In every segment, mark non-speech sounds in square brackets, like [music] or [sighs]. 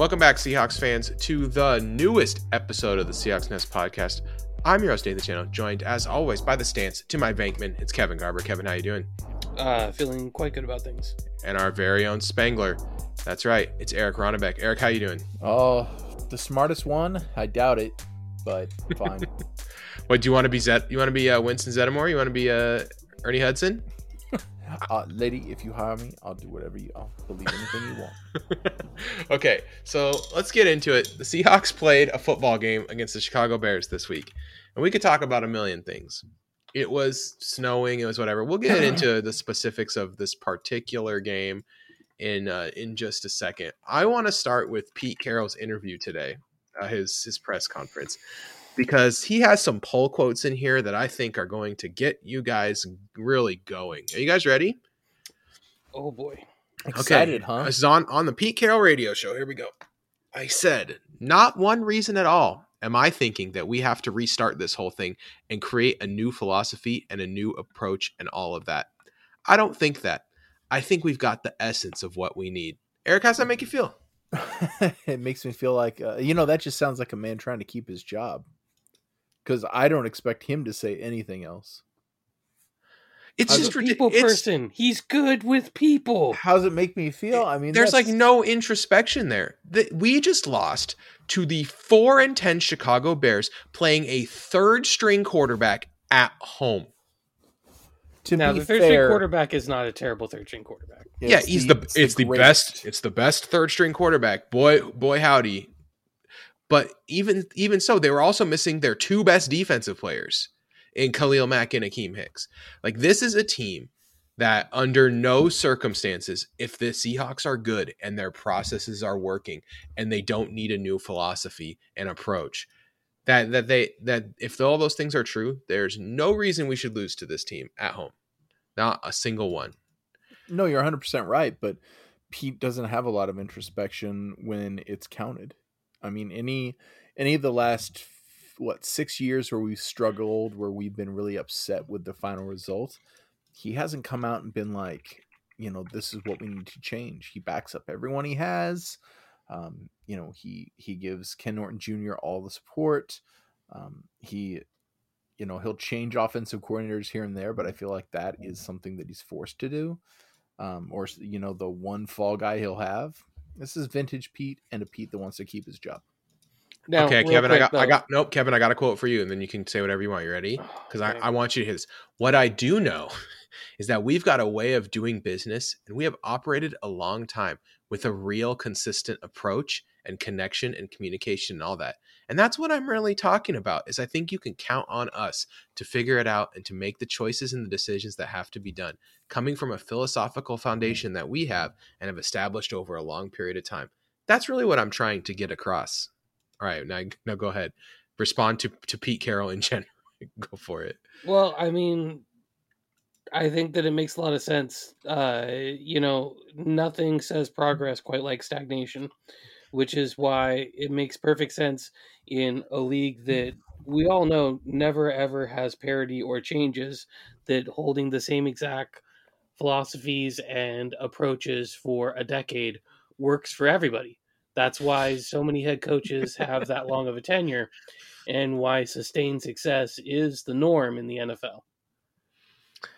Welcome back, Seahawks fans, to the newest episode of the Seahawks Nest podcast. I'm your host, Nathan Channel, joined as always by the Stantz to my Venkman. It's Kevin Garber. Kevin, how you doing? Uh, feeling quite good about things. And our very own Spengler. That's right. It's Eric Ronnebeck. Eric, how you doing? Oh, the smartest one? I doubt it, but fine. [laughs] what do you want to be? Zet? You want to be uh, Winston Zeddemore? You want to be uh, Ernie Hudson? Uh, lady, if you hire me, I'll do whatever you. I'll believe anything you want. [laughs] okay, so let's get into it. The Seahawks played a football game against the Chicago Bears this week, and we could talk about a million things. It was snowing. It was whatever. We'll get into [laughs] the specifics of this particular game in uh, in just a second. I want to start with Pete Carroll's interview today, uh, his his press conference because he has some poll quotes in here that I think are going to get you guys really going. Are you guys ready? Oh boy. Excited, okay. huh? This is on, on the Pete Carroll radio show. Here we go. I said, not one reason at all am I thinking that we have to restart this whole thing and create a new philosophy and a new approach and all of that. I don't think that. I think we've got the essence of what we need. Eric, how's that make you feel? [laughs] it makes me feel like, uh, you know, that just sounds like a man trying to keep his job because I don't expect him to say anything else. It's just a people it's, person. He's good with people. How does it make me feel? I mean, there's like no introspection there. That we just lost to the four and ten Chicago Bears playing a third string quarterback at home. To now, the third fair, string quarterback is not a terrible third string quarterback. Yeah, he's the, the it's, it's the, the best. It's the best third string quarterback. Boy, boy, howdy, but even even so, they were also missing their two best defensive players in Khalil Mack and Akiem Hicks. Like this is a team that under no circumstances, if the Seahawks are good and their processes are working and they don't need a new philosophy and approach, that that they that if all those things are true, there's no reason we should lose to this team at home. Not a single one. No, you're 100% right, but Pete doesn't have a lot of introspection when it's counted. I mean, any any of the last what six years where we've struggled, where we've been really upset with the final result, he hasn't come out and been like, you know, this is what we need to change. He backs up everyone he has. Um, you know, he he gives Ken Norton Jr. all the support. Um, he, you know, he'll change offensive coordinators here and there, but I feel like that is something that he's forced to do. Um, or you know, the one fall guy he'll have. This is vintage Pete and a Pete that wants to keep his job. Now, okay, Kevin, quick, I got, though. I got, nope, Kevin, I got a quote for you, and then you can say whatever you want. You ready? Oh, because I, I want you to hear this. What I do know [laughs] is that we've got a way of doing business, and we have operated a long time with a real consistent approach and connection and communication and all that. And that's what I'm really talking about is I think you can count on us to figure it out and to make the choices and the decisions that have to be done coming from a philosophical foundation that we have and have established over a long period of time. That's really what I'm trying to get across. All right, now now go ahead. Respond to to Pete Carroll in [laughs] general. go for it. Well, I mean, I think that it makes a lot of sense. Uh, you know, nothing says progress quite like stagnation which is why it makes perfect sense in a league that we all know never ever has parity or changes, that holding the same exact philosophies and approaches for a decade works for everybody. That's why so many head coaches have that long of a tenure and why sustained success is the norm in the NFL.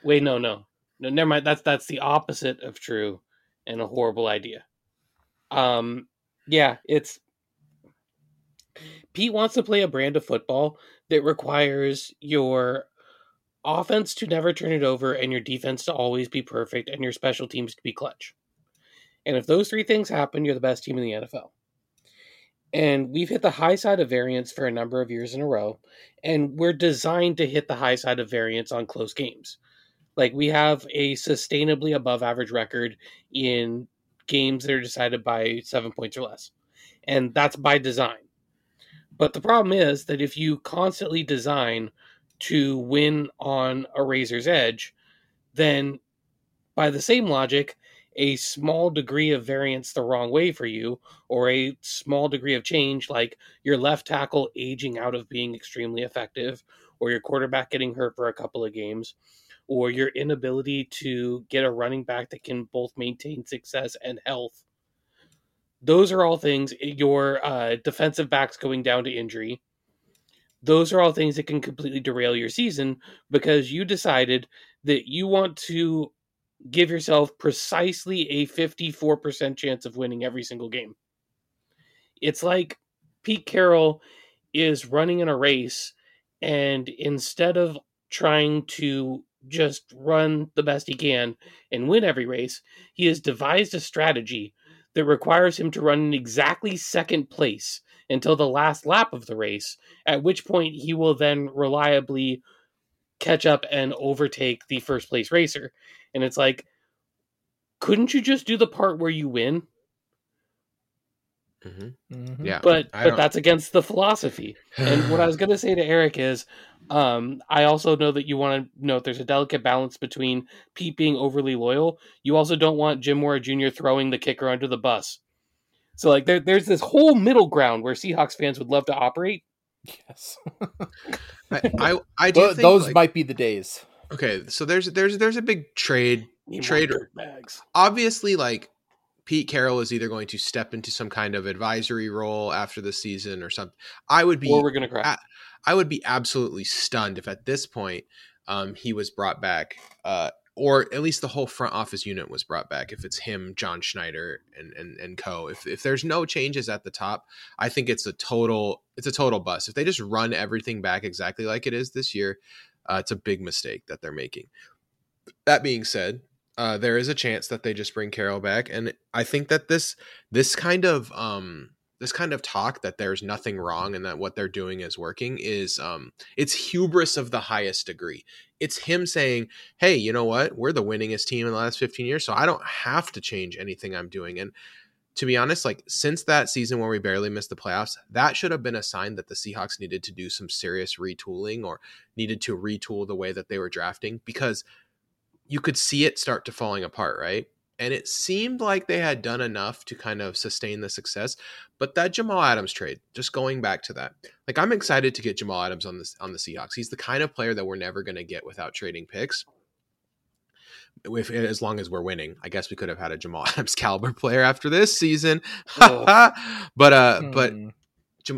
Wait, no, no. No, never mind. That's that's the opposite of true and a horrible idea. Um yeah, it's Pete wants to play a brand of football that requires your offense to never turn it over and your defense to always be perfect and your special teams to be clutch. And if those three things happen, you're the best team in the NFL. And we've hit the high side of variance for a number of years in a row, and we're designed to hit the high side of variance on close games. Like we have a sustainably above average record in games that are decided by seven points or less. And that's by design. But the problem is that if you constantly design to win on a razor's edge, then by the same logic, a small degree of variance the wrong way for you, or a small degree of change, like your left tackle aging out of being extremely effective, or your quarterback getting hurt for a couple of games, or your inability to get a running back that can both maintain success and health, Those are all things. Your uh, defensive backs going down to injury. Those are all things that can completely derail your season because you decided that you want to give yourself precisely a 54% chance of winning every single game. It's like Pete Carroll is running in a race, and instead of trying to just run the best he can and win every race, he has devised a strategy that requires him to run in exactly second place until the last lap of the race, at which point he will then reliably catch up and overtake the first place racer. And it's like, couldn't you just do the part where you win? Mm-hmm. Mm-hmm. Yeah, but but that's against the philosophy. and what I was going to say to Eric is, um, I also know that you want to note there's a delicate balance between Pete being overly loyal. You also don't want Jim Mora Jr. throwing the kicker under the bus. So like there, there's this whole middle ground where Seahawks fans would love to operate. Yes, I, [laughs] I, I do. Well, those like, might be the days. Okay, so there's there's there's a big trade trade bags. Obviously, like Pete Carroll is either going to step into some kind of advisory role after the season or something. I would be. Or we're gonna cry. I would be absolutely stunned if at this point um, he was brought back, uh, or at least the whole front office unit was brought back. If it's him, John Schneider, and and and co. If if there's no changes at the top, I think it's a total it's a total bust. If they just run everything back exactly like it is this year, uh, it's a big mistake that they're making. That being said, uh, there is a chance that they just bring Carroll back, and I think that this this kind of um, this kind of talk that there's nothing wrong and that what they're doing is working is um, it's hubris of the highest degree. It's him saying, "Hey, you know what? We're the winningest team in the last 15 years, so I don't have to change anything I'm doing." And to be honest, like since that season where we barely missed the playoffs, that should have been a sign that the Seahawks needed to do some serious retooling or needed to retool the way that they were drafting because you could see it start to falling apart, right? And it seemed like they had done enough to kind of sustain the success. But that Jamal Adams trade, just going back to that, like I'm excited to get Jamal Adams on this on the Seahawks. He's the kind of player that we're never going to get without trading picks. If as long as we're winning, I guess we could have had a Jamal [laughs] Adams caliber player after this season. [laughs] but uh, hmm. but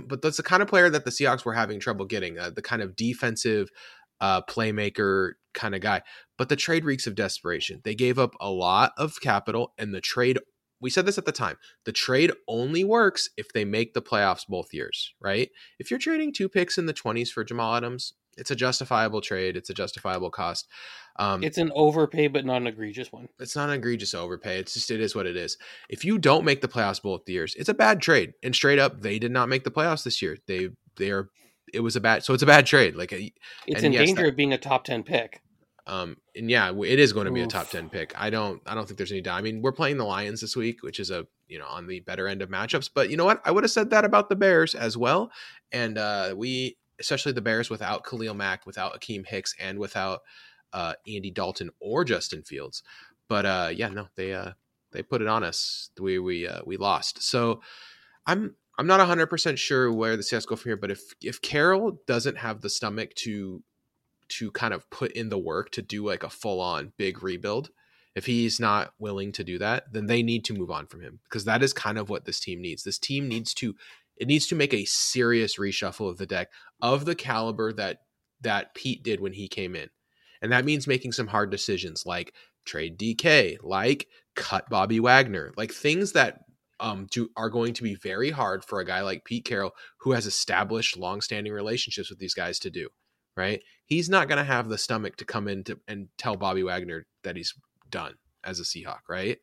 but that's the kind of player that the Seahawks were having trouble getting. Uh, the kind of defensive uh, playmaker kind of guy. But the trade reeks of desperation. They gave up a lot of capital, and the trade. We said this at the time. The trade only works if they make the playoffs both years, right? If you're trading two picks in the 20s for Jamal Adams, it's a justifiable trade. It's a justifiable cost. Um, it's an overpay, but not an egregious one. It's not an egregious overpay. It's just it is what it is. If you don't make the playoffs both years, it's a bad trade. And straight up, they did not make the playoffs this year. They they are it was a bad so it's a bad trade. Like it's in yes, danger that, of being a top ten pick. Um, and yeah, it is going to be Oof. a top ten pick. I don't, I don't think there's any doubt. I mean, we're playing the Lions this week, which is a you know on the better end of matchups. But you know what? I would have said that about the Bears as well. And uh, we, especially the Bears, without Khalil Mack, without Akiem Hicks, and without uh, Andy Dalton or Justin Fields. But uh, yeah, no, they uh, they put it on us. We we uh, we lost. So I'm I'm not 100% sure where the Seahawks go from here, but if if Carroll doesn't have the stomach to to kind of put in the work to do like a full on big rebuild, if he's not willing to do that, then they need to move on from him because that is kind of what this team needs. This team needs to it needs to make a serious reshuffle of the deck of the caliber that that Pete did when he came in. And that means making some hard decisions like trade DK, like cut Bobby Wagner, like things that um, do, are going to be very hard for a guy like Pete Carroll, who has established long-standing relationships with these guys, to do. Right? He's not going to have the stomach to come in to, and tell Bobby Wagner that he's done as a Seahawk, right?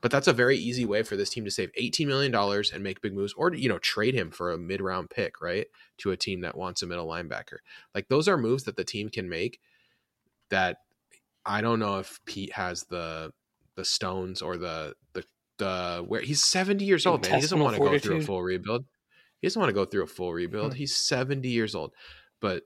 But that's a very easy way for this team to save $18 million and make big moves or, you know, trade him for a mid round pick, right? To a team that wants a middle linebacker. Like those are moves that the team can make that I don't know if Pete has the the stones or the where he's 70 years old, man. He doesn't want to go through a full rebuild. He doesn't want to go through a full rebuild. Hmm. He's 70 years old. But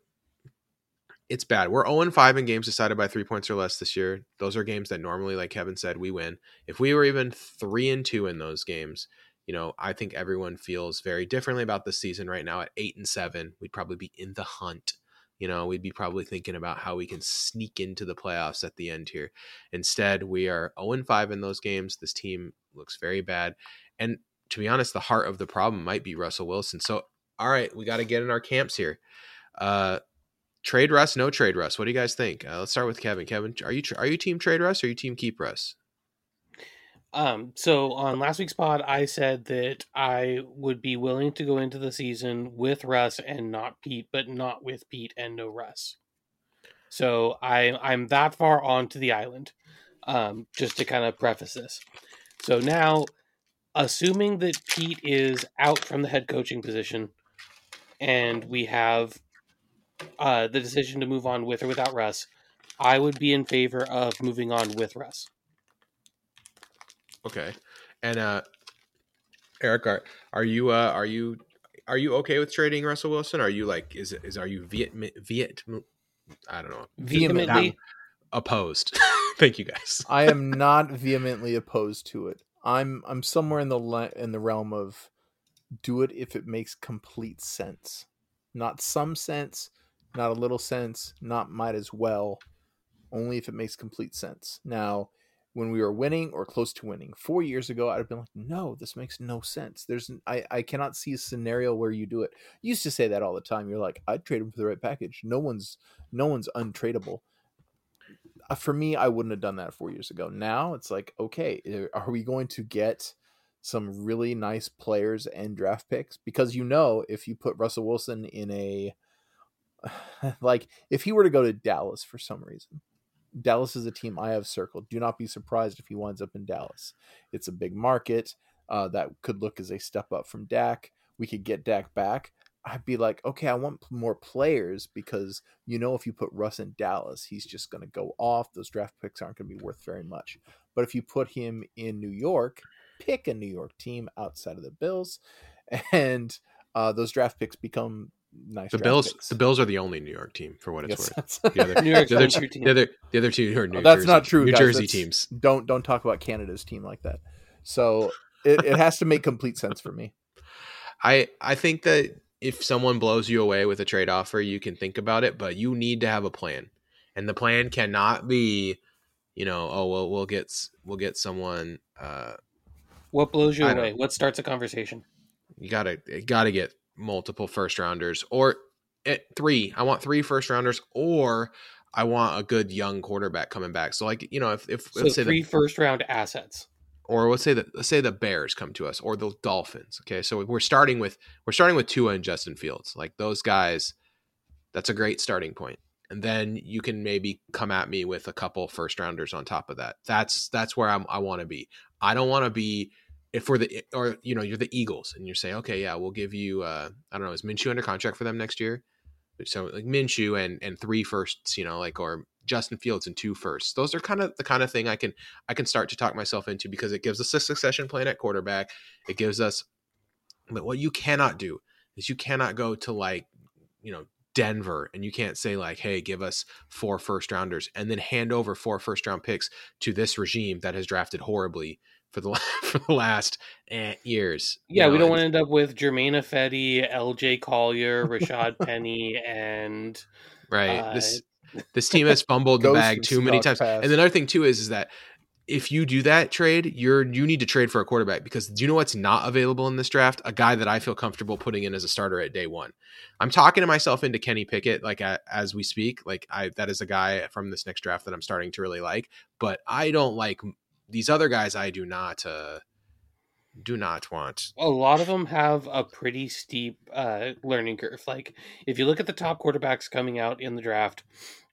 it's bad. We're 0 5 in games decided by three points or less this year. Those are games that normally, like Kevin said, we win. If we were even 3 and 2 in those games, you know, I think everyone feels very differently about the season right now at 8 and 7. We'd probably be in the hunt you know, we'd be probably thinking about how we can sneak into the playoffs at the end here. Instead, we are 0 5 in those games. This team looks very bad. And to be honest, the heart of the problem might be Russell Wilson. So, all right, we got to get in our camps here. Uh, trade Russ, no trade Russ. What do you guys think? Uh, let's start with Kevin. Kevin, are you are you team trade Russ or are you team keep Russ? Um, so on last week's pod, I said that I would be willing to go into the season with Russ and not Pete, but not with Pete and no Russ. So I I'm that far onto the island. Um, just to kind of preface this. So now, assuming that Pete is out from the head coaching position, and we have uh, the decision to move on with or without Russ, I would be in favor of moving on with Russ. Okay, and uh, Eric, are are you uh, are you are you okay with trading Russell Wilson? Are you like is is are you Viet Viet I don't know vehemently opposed? [laughs] Thank you guys. [laughs] I am not vehemently opposed to it. I'm I'm somewhere in the le- in the realm of do it if it makes complete sense. Not some sense, not a little sense, not might as well. Only if it makes complete sense. Now, when we were winning or close to winning. Four years ago, I'd have been like, no, this makes no sense. There's, I, I cannot see a scenario where you do it. You used to say that all the time. You're like, I'd trade him for the right package. No one's, no one's untradeable. Uh, for me, I wouldn't have done that four years ago. Now it's like, okay, eh, are we going to get some really nice players and draft picks? Because you know, if you put Russell Wilson in a, [sighs] like, if he were to go to Dallas for some reason, Dallas is a team I have circled. Do not be surprised if he winds up in Dallas. It's a big market uh, that could look as a step up from Dak. We could get Dak back. I'd be like, okay, I want more players because you know if you put Russ in Dallas, he's just going to go off. Those draft picks aren't going to be worth very much. But if you put him in New York, pick a New York team outside of the Bills, [laughs] and uh, those draft picks become nice. The Bills, picks. the Bills are the only New York team for what it's Yes, worth. The other, [laughs] New York the, other, country team. the other, the other two are New Oh, that's Jersey, not true. New guys. Jersey That's- teams. Don't don't talk about Canada's team like that. So it, it has to make complete sense for me. [laughs] I I think that if someone blows you away with a trade offer, you can think about it, but you need to have a plan, and the plan cannot be, you know, oh well, we'll get we'll get someone. Uh, What blows you I away? What starts a conversation? you gotta you gotta get multiple first rounders or at three. I want three first rounders, or I want a good young quarterback coming back. So like you know, if if So let's say three the, first round assets. Or let's say that let's say the Bears come to us or the Dolphins. Okay, so we're starting with we're starting with Tua and Justin Fields. Like those guys, that's a great starting point. And then you can maybe come at me with a couple first rounders on top of that. That's that's where I'm, I want to be. I don't want to be if we're the or you know you're the Eagles and you're saying okay yeah we'll give you uh, I don't know is Minshew under contract for them next year? So like Minshew and and three firsts, you know, like or Justin Fields and two firsts. Those are kind of the kind of thing I can I can start to talk myself into because it gives us a succession plan at quarterback. It gives us, but what you cannot do is you cannot go to like, you know, Denver and you can't say like, hey, give us four first rounders and then hand over four first round picks to this regime that has drafted horribly for the [laughs] for the last eh, years. you Yeah, we don't want to end up with Germain Ifedi, L.J. Collier, Rashad Penny, and right. uh, this this team has fumbled the bag too many times. past. And another thing too is is that if you do that trade, you're you need to trade for a quarterback because do you know what's not available in this draft? A guy that I feel comfortable putting in as a starter at day one. I'm talking to myself into Kenny Pickett like as we speak. Like I that is a guy from this next draft that I'm starting to really like. But I don't like these other guys. I do not uh, do not want. a lot of them have a pretty steep uh, learning curve. Like if you look at the top quarterbacks coming out in the draft,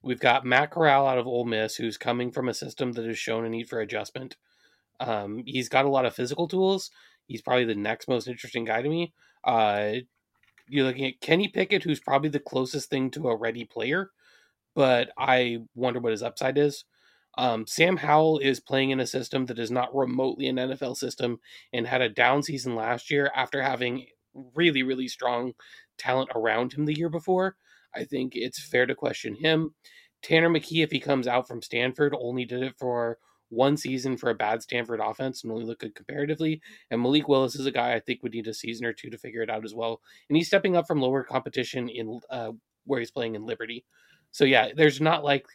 we've got Matt Corral out of Ole Miss, who's coming from a system that has shown a need for adjustment. Um, he's got a lot of physical tools. He's probably the next most interesting guy to me. Uh, you're looking at Kenny Pickett, who's probably the closest thing to a ready player, but I wonder what his upside is. Um, Sam Howell is playing in a system that is not remotely an NFL system and had a down season last year after having really, really strong talent around him the year before. I think it's fair to question him. Tanner McKee, if he comes out from Stanford, only did it for one season for a bad Stanford offense and only looked good comparatively. And Malik Willis is a guy I think would need a season or two to figure it out as well. And he's stepping up from lower competition in uh, where he's playing in Liberty. So yeah, there's not like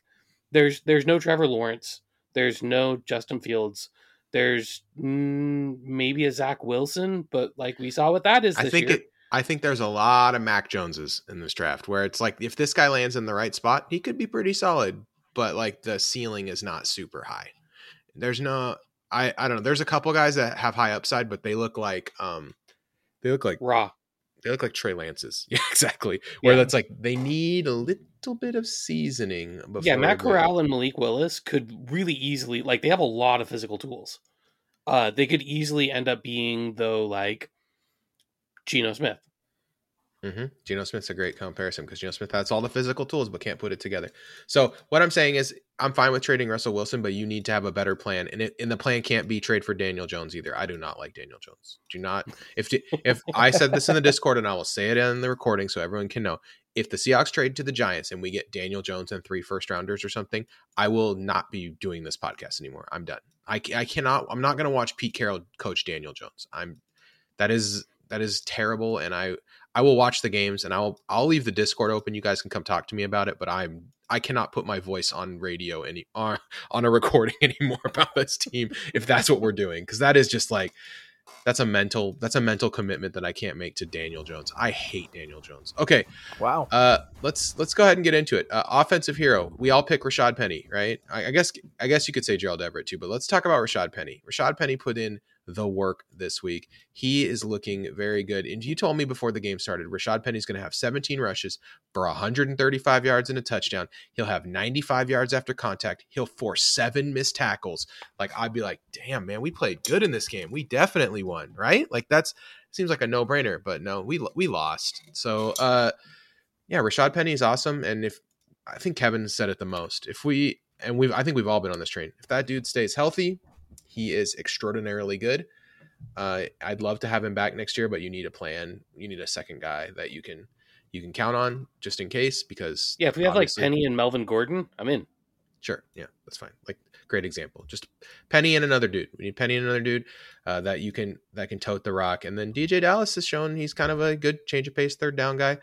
there's there's no Trevor Lawrence, there's no Justin Fields, There's mm, maybe a Zach Wilson, but like we saw what that is. I think year. it. I think there's a lot of Mac Joneses in this draft where it's like if this guy lands in the right spot, he could be pretty solid, but like the ceiling is not super high. There's no I I don't know. There's a couple guys that have high upside, but they look like um they look like raw. They look like Trey Lance's. [laughs] Yeah, exactly. Where yeah. that's like they need a little bit of seasoning. Before yeah, Matt Corral and Malik Willis could really easily like they have a lot of physical tools. Uh, they could easily end up being though like Geno Smith. Mm-hmm. Geno Smith's a great comparison because Geno Smith has all the physical tools but can't put it together. So what I'm saying is I'm fine with trading Russell Wilson, but you need to have a better plan, and it, and the plan can't be trade for Daniel Jones either. I do not like Daniel Jones. Do not if if I said this in the Discord and I will say it in the recording so everyone can know. If the Seahawks trade to the Giants and we get Daniel Jones and three first rounders or something, I will not be doing this podcast anymore. I'm done. I, I cannot. I'm not going to watch Pete Carroll coach Daniel Jones. I'm that is that is terrible, and I I will watch the games and I'll I'll leave the Discord open. You guys can come talk to me about it, but I'm I cannot put my voice on radio any on, [laughs] on a recording [laughs] anymore about this team if that's what we're doing because that is just like that's a mental that's a mental commitment that I can't make to Daniel Jones. I hate Daniel Jones. Okay, wow. Uh, let's let's go ahead and get into it. Uh, offensive hero. We all pick Rashad Penny, right? I, I guess I guess you could say Gerald Everett too, but let's talk about Rashad Penny. Rashad Penny put in the work this week. He is looking very good. And you told me before the game started, Rashad Penny's going to have 17 rushes for 135 yards and a touchdown. He'll have 95 yards after contact. He'll force seven missed tackles. Like I'd be like, damn man, we played good in this game. We definitely won, right? Like that's seems like a no brainer, but no, we we lost. So uh, yeah, Rashad Penny is awesome, and if I think Kevin said it the most, if we and we've I think we've all been on this train. If that dude stays healthy, he is extraordinarily good. Uh, I'd love to have him back next year, but you need a plan. You need a second guy that you can you can count on just in case. Because yeah, if we have like Penny and Melvin Gordon, I'm in. Sure, yeah, that's fine. Like great example. Just Penny and another dude. We need Penny and another dude uh, that you can that can tote the rock. And then DeeJay Dallas has shown he's kind of a good change of pace third down guy.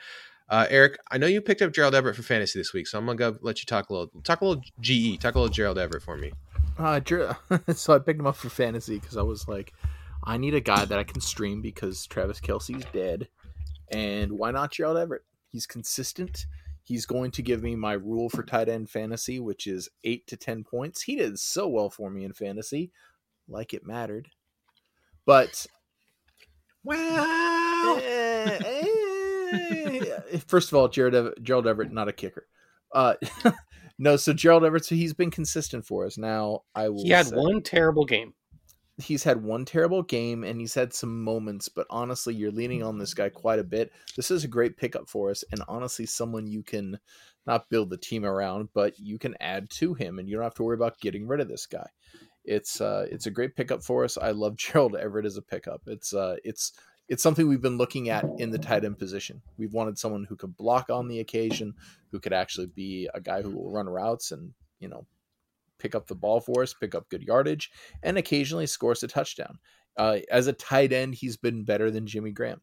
Uh, Eric, I know you picked up Gerald Everett for fantasy this week, so I'm gonna go let you talk a little talk a little GE, talk a little Gerald Everett for me. Uh, so I picked him up for fantasy because I was like, I need a guy that I can stream because Travis Kelce's dead, and why not Gerald Everett? He's consistent. He's going to give me my rule for tight end fantasy, which is eight to ten points. He did so well for me in fantasy, like it mattered. But well, eh, eh, first of all, Jared Gerald Everett not a kicker. Uh, no, so Gerald Everett, so he's been consistent for us. Now I will. He had say, one terrible game. He's had one terrible game, and he's had some moments. But honestly, you're leaning on this guy quite a bit. This is a great pickup for us, and honestly, someone you can not build the team around, but you can add to him, and you don't have to worry about getting rid of this guy. It's uh, it's a great pickup for us. I love [laughs] Gerald Everett as a pickup. It's uh, it's it's something we've been looking at in the tight end position. We've wanted someone who could block on the occasion, who could actually be a guy who will run routes and, you know, pick up the ball for us, pick up good yardage, and occasionally scores a touchdown. Uh, as a tight end, he's been better than Jimmy Graham.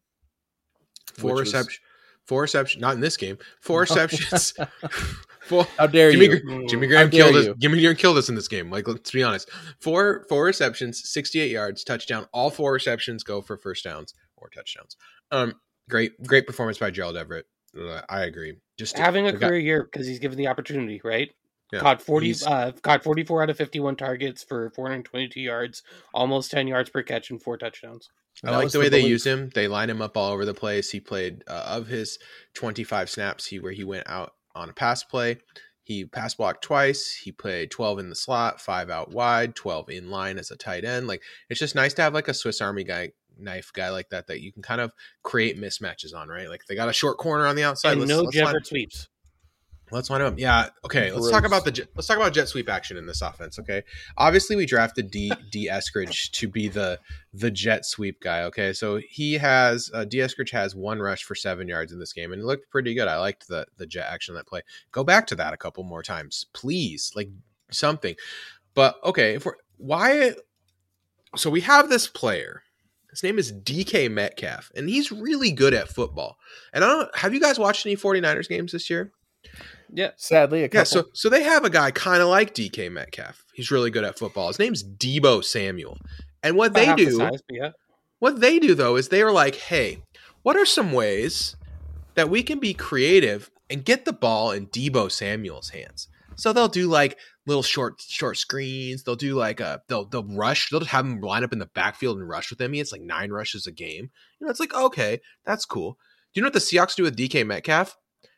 Four receptions. Four receptions, not in this game. Four receptions. [laughs] four, How dare Jimmy, you? Jimmy Graham killed us. Jimmy Graham killed us in this game. Like, let's be honest. Four four receptions, sixty-eight yards, touchdown. All four receptions go for first downs or touchdowns. Um, great, great performance by Gerald Everett. Uh, I agree. Just having a career got, year because he's given the opportunity, right? Yeah, caught forty, uh, caught forty-four out of fifty-one targets for four hundred twenty-two yards, almost ten yards per catch, and four touchdowns. I like the way the they use him. They line him up all over the place. He played uh, of his twenty-five snaps, he where he went out on a pass play. He pass blocked twice. He played 12 in the slot, five out wide, 12 in line as a tight end. Like it's just nice to have like a Swiss Army guy knife guy like that that you can kind of create mismatches on, right? Like they got a short corner on the outside. And let's, no let's jet sweeps. Let's line up. Yeah. Okay. Let's talk about the let's talk about jet sweep action in this offense. Okay. Obviously, we drafted D [laughs] Dee Eskridge to be the the jet sweep guy. Okay. So he has uh, Dee Eskridge has one rush for seven yards in this game, and it looked pretty good. I liked the the jet action that play. Go back to that a couple more times, please. Like something. But okay, if we're why so we have this player his name is DK Metcalf, and he's really good at football. And I don't have you guys watched any 49ers games this year? Yeah. Sadly, a couple. Yeah, so so they have a guy kind of like DK Metcalf. He's really good at football. His name's Deebo Samuel. And what About they half the do, size, yeah. what they do though is they are like, "Hey, what are some ways that we can be creative and get the ball in Deebo Samuel's hands?" So they'll do like little short short screens. They'll do like a they'll they'll rush. They'll just have him line up in the backfield and rush with him. It's like nine rushes a game. You know, it's like okay, that's cool. Do you know what the Seahawks do with DK Metcalf?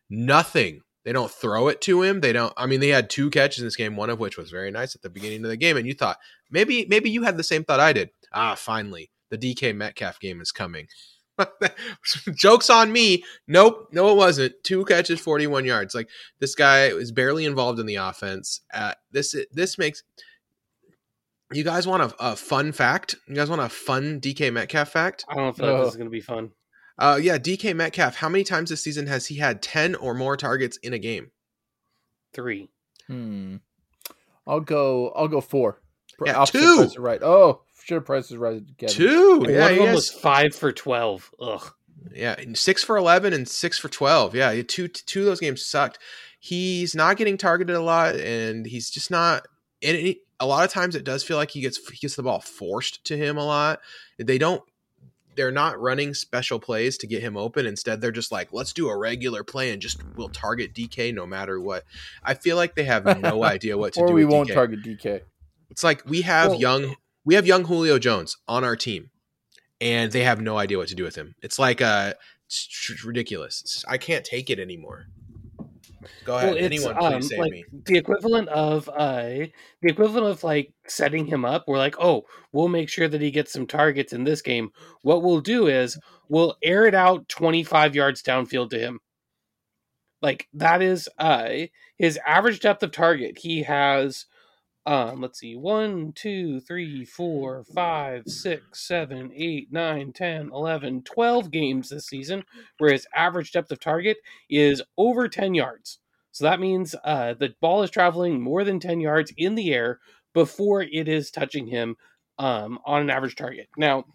Nothing. They don't throw it to him. They don't. I mean, they had two catches in this game, one of which was very nice at the beginning of the game, and you thought maybe maybe you had the same thought I did. Ah, finally, the DK Metcalf game is coming. [laughs] Jokes on me. Nope, no, it wasn't. Two catches, forty-one yards. Like this guy was barely involved in the offense. Uh, this this makes. You guys want a, a fun fact? You guys want a fun DK Metcalf fact? I don't know if No. this is going to be fun. Uh, yeah, DK Metcalf. How many times this season has he had ten or more targets in a game? Three. Hmm. I'll go. I'll go four. Pr- Yeah, opposite two. right. Oh, should have price is right. Together. Two. One Yeah, of he them has- was five for 12. Ugh. Yeah, six for eleven and six for twelve. Yeah, two two of those games sucked. He's not getting targeted a lot, and he's just not. And a lot of times, it does feel like he gets he gets the ball forced to him a lot. They don't. They're not running special plays to get him open. Instead, they're just like, let's do a regular play and just we'll target DK no matter what. I feel like they have no [laughs] idea what to or do. we with won't DK. target DK. It's like we have Well- young we have young Julio Jones on our team, and they have no idea what to do with him. It's like uh, it's it's ridiculous. It's- I can't take it anymore. Go ahead, Well, anyone, please um, save like, me. The equivalent of uh, the equivalent of like setting him up. We're like, oh, we'll make sure that he gets some targets in this game. What we'll do is we'll air it out 25 yards downfield to him. Like that is uh his average depth of target. He has um let's see, one, two, three, four, five, six, seven, eight, nine, ten, eleven, twelve games this season, where his average depth of target is over 10 yards. So that means uh, the ball is traveling more than 10 yards in the air before it is touching him um, on an average target. Now,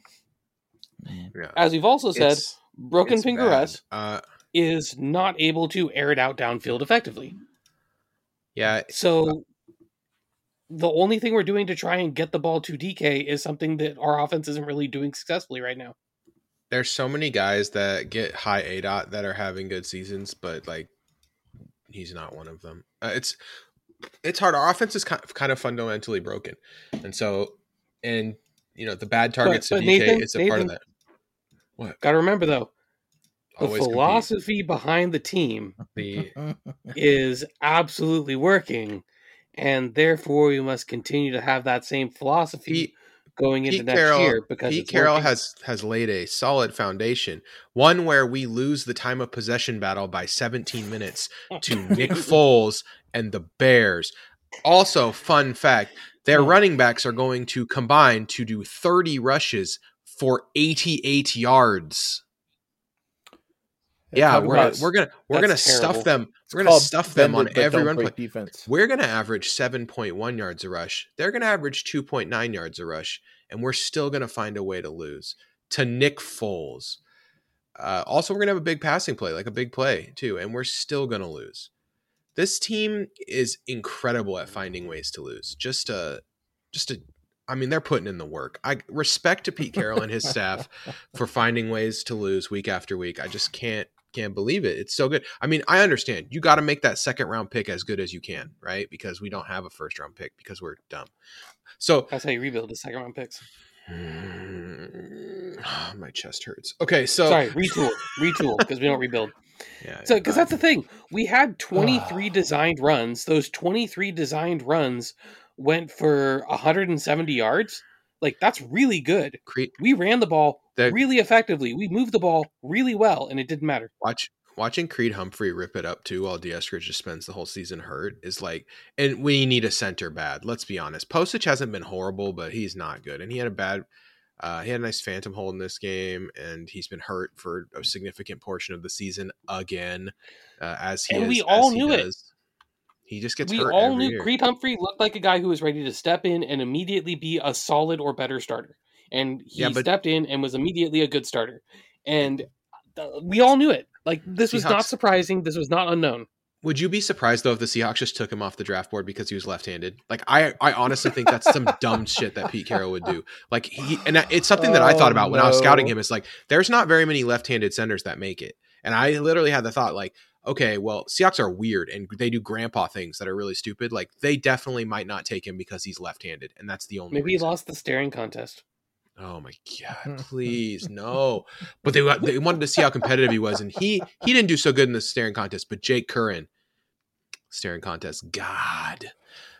Yeah. as we've also said, It's- Broken it's Pingeres bad. Uh, is not able to air it out downfield effectively. yeah, So the only thing we're doing to try and get the ball to DK is something that our offense isn't really doing successfully right now. there's so many guys that get high aDOT that are having good seasons, but like he's not one of them. Uh, it's it's hard. Our offense is kind of, kind of fundamentally broken, and so and you know the bad targets but to DK Nathan- is a part of that. What Got to remember though, the Always compete. philosophy behind the team The is absolutely working, and therefore we must continue to have that same philosophy Pete, going into Pete next Carroll, year because Pete Carroll working. has has laid a solid foundation. One where we lose the time of possession battle by 17 minutes [laughs] to Nick Foles and the Bears. Also, fun fact: their Hmm. running backs are going to combine to do 30 rushes for 88 yards. Yeah, we're about- we're gonna we're That's gonna stuff terrible. them. it's We're gonna called stuff them on it, but every run play. defense. We're going to average 7.1 yards a rush. They're going to average 2.9 yards a rush, and we're still going to find a way to lose to Nick Foles. Uh, also, we're going to have a big passing play, like a big play, too, and we're still going to lose. This team is incredible at finding ways to lose. Just a, just a, I mean, they're putting in the work. I respect to Pete Carroll and his staff [laughs] for finding ways to lose week after week. I just can't can't believe it. It's so good. I mean, I understand you got to make that second round pick as good as you can, right? Because we don't have a first round pick because we're dumb. So That's how you rebuild the second round picks. Mm, [sighs] my chest hurts. Okay, so Sorry, retool, retool because we don't rebuild. [laughs] yeah, So because that's the thing, we had 23 [sighs] designed runs. Those 23 designed runs went for 170 yards. Like that's really good. Cre- We ran the ball that- really effectively. We moved the ball really well, and it didn't matter. watch watching Creed Humphrey rip it up too while Dee Eskridge just spends the whole season hurt is like and we need a center bad. Let's be honest. Pocic hasn't been horrible, but he's not good. And he had a bad uh, he had a nice phantom hold in this game, and he's been hurt for a significant portion of the season again, uh, as he And is, we all knew it. does. He just gets we hurt. all knew year. Creed Humphrey looked like a guy who was ready to step in and immediately be a solid or better starter. And he Yeah, but- stepped in and was immediately a good starter. And we all knew it. Like this was not surprising. This was not unknown. Would you be surprised though if the Seahawks just took him off the draft board because he was left-handed? Like I, I honestly think that's some [laughs] dumb shit that Pete Carroll would do. Like he, and it's something that I thought oh, about oh, when I was scouting him. It's like there's not very many left-handed centers that make it, and I literally had the thought like, okay, well, Seahawks are weird and they do grandpa things that are really stupid. Like they definitely might not take him because he's left-handed, and that's the only. Maybe reason. he lost the staring contest. Oh my god, [laughs] please no! But they they wanted to see how competitive he was, and he he didn't do so good in the staring contest. But Jake Curhan, staring contest, God.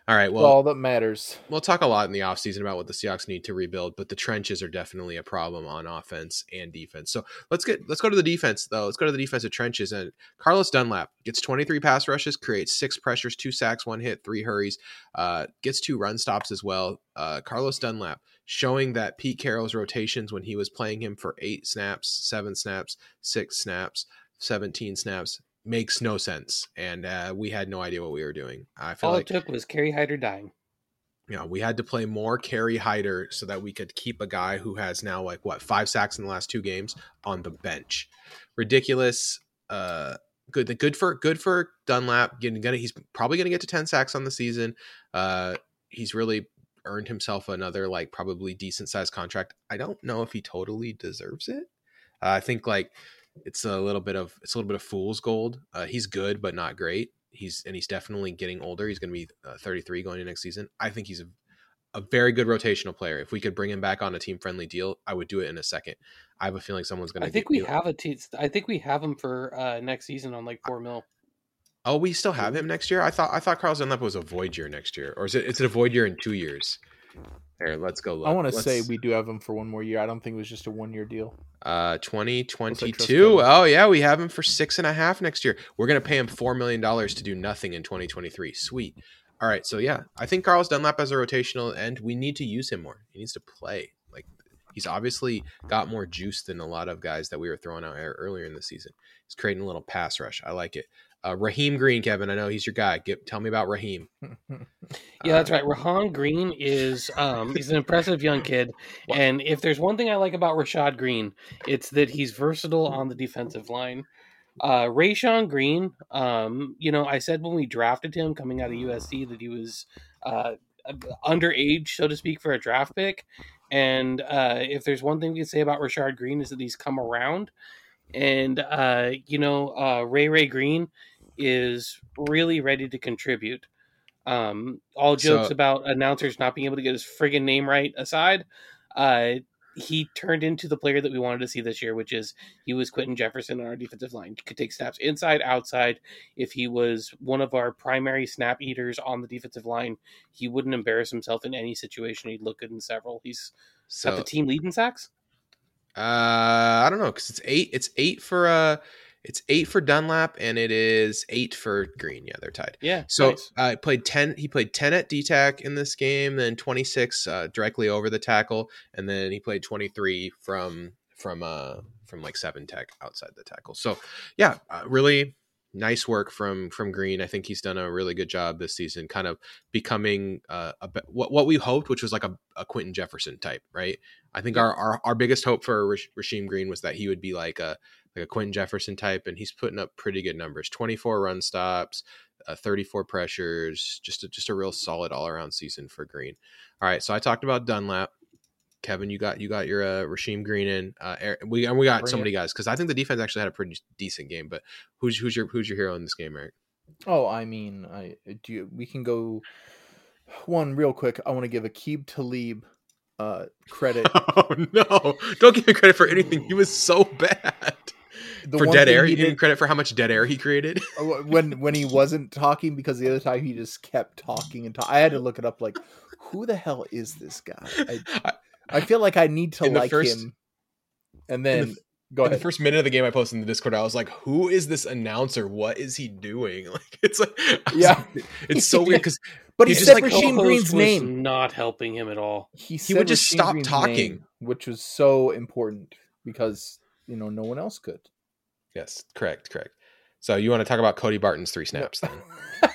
All right, well, all that matters. We'll talk a lot in the offseason about what the Seahawks need to rebuild, but the trenches are definitely a problem on offense and defense. So let's get let's go to the defense though. Let's go to the defensive trenches. And Carlos Dunlap gets 23 pass rushes, creates six pressures, two sacks, one hit, three hurries, uh, gets two run stops as well. Uh, Carlos Dunlap showing that Pete Carroll's rotations when he was playing him for eight snaps, seven snaps, six snaps, 17 snaps makes no sense. And uh, we had no idea what we were doing. I feel All like it took was Kerry Hyder dying. You know, we had to play more Kerry Hyder so that we could keep a guy who has now like what five sacks in the last two games on the bench. Ridiculous. Uh, good. Good for good for Dunlap. Getting gonna he's probably gonna get to ten sacks on the season. Uh, he's really earned himself another like probably decent sized contract. I don't know if he totally deserves it. Uh, I think like it's a little bit of it's a little bit of fool's gold. Uh, he's good but not great. He's and he's definitely getting older. He's going to be uh, 33 going into next season. I think he's a, a very good rotational player. If we could bring him back on a team friendly deal, I would do it in a second. I have a feeling someone's going to. I think we have a team. I think we have him for uh, next season on like four mil. Oh, we still have him next year. I thought I thought Carlos Dunlap was a void year next year, or is it? Is it a void year in two years? Here, let's go. Look. I want to say we do have him for one more year. I don't think it was just a one year deal. Uh, 2022. Oh, yeah, we have him for six and a half next year. We're going to pay him $4 million to do nothing in 2023. Sweet. All right. So, yeah, I think Carlos Dunlap as a rotational end, we need to use him more. He needs to play. Like, he's obviously got more juice than a lot of guys that we were throwing out earlier in the season. He's creating a little pass rush. I like it. Uh, Raheem Green, Kevin. I know he's your guy. Get, tell me about Raheem. [laughs] yeah, that's right. Raheem Green is um, he's an impressive young kid, [laughs] and if there's one thing I like about Rashad Green, it's that he's versatile on the defensive line. Uh, Rayshawn Green, um, you know, I said when we drafted him coming out of USC that he was uh, underage, so to speak, for a draft pick. And uh, if there's one thing we can say about Rashad Green is that he's come around. And uh, you know, uh, Ray Ray Green is really ready to contribute. Um, all jokes so, about announcers not being able to get his friggin' name right aside, uh, he turned into the player that we wanted to see this year, which is he was Quinton Jefferson on our defensive line. He could take snaps inside, outside. If he was one of our primary snap eaters on the defensive line, he wouldn't embarrass himself in any situation. He'd look good in several. He's so, got the team leading sacks. Uh, I don't know because it's eight. It's eight for uh it's eight for Dunlap and it is eight for Green. Yeah, they're tied. Yeah. So nice. uh, played ten. He played ten at DTAC in this game, then twenty six uh, directly over the tackle, and then he played twenty three from from uh from like seven tech outside the tackle. So yeah, uh, really nice work from from Green. I think he's done a really good job this season, kind of becoming uh, a what what we hoped, which was like a, a Quinton Jefferson type, right? I think our, our our biggest hope for Rasheem Green was that he would be like a like a Quinton Jefferson type, and he's putting up pretty good numbers: twenty four run stops, uh, thirty four pressures, just a, just a real solid all around season for Green. All right, so I talked about Dunlap. Kevin, you got you got your uh, Rasheem Green in. Uh, we and we got Bring so many it. guys because I think the defense actually had a pretty decent game. But who's who's your who's your hero in this game, Eric? Oh, I mean, I do. You, we can go one real quick. I want to give Aqib Talib uh, credit. [laughs] Oh no! Don't give him credit for anything. He was so bad. The for dead air, he didn't credit for how much dead air he created. [laughs] Oh, when when he wasn't talking, because the other time he just kept talking and talk. I had to look it up. Like, who the hell is this guy? I, [laughs] I feel like I need to like first, him. And then the, go ahead. the first minute of the game, I posted in the Discord. I was like, "Who is this announcer? What is he doing?" [laughs] Like, it's like, yeah, it's so [laughs] weird because but he, he said like, Rasheem Green's name, not helping him at all. He, he would just stop Green's talking, name, which was so important because you know no one else could. Yes, correct, correct. So you want to talk about Cody Barton's three snaps then?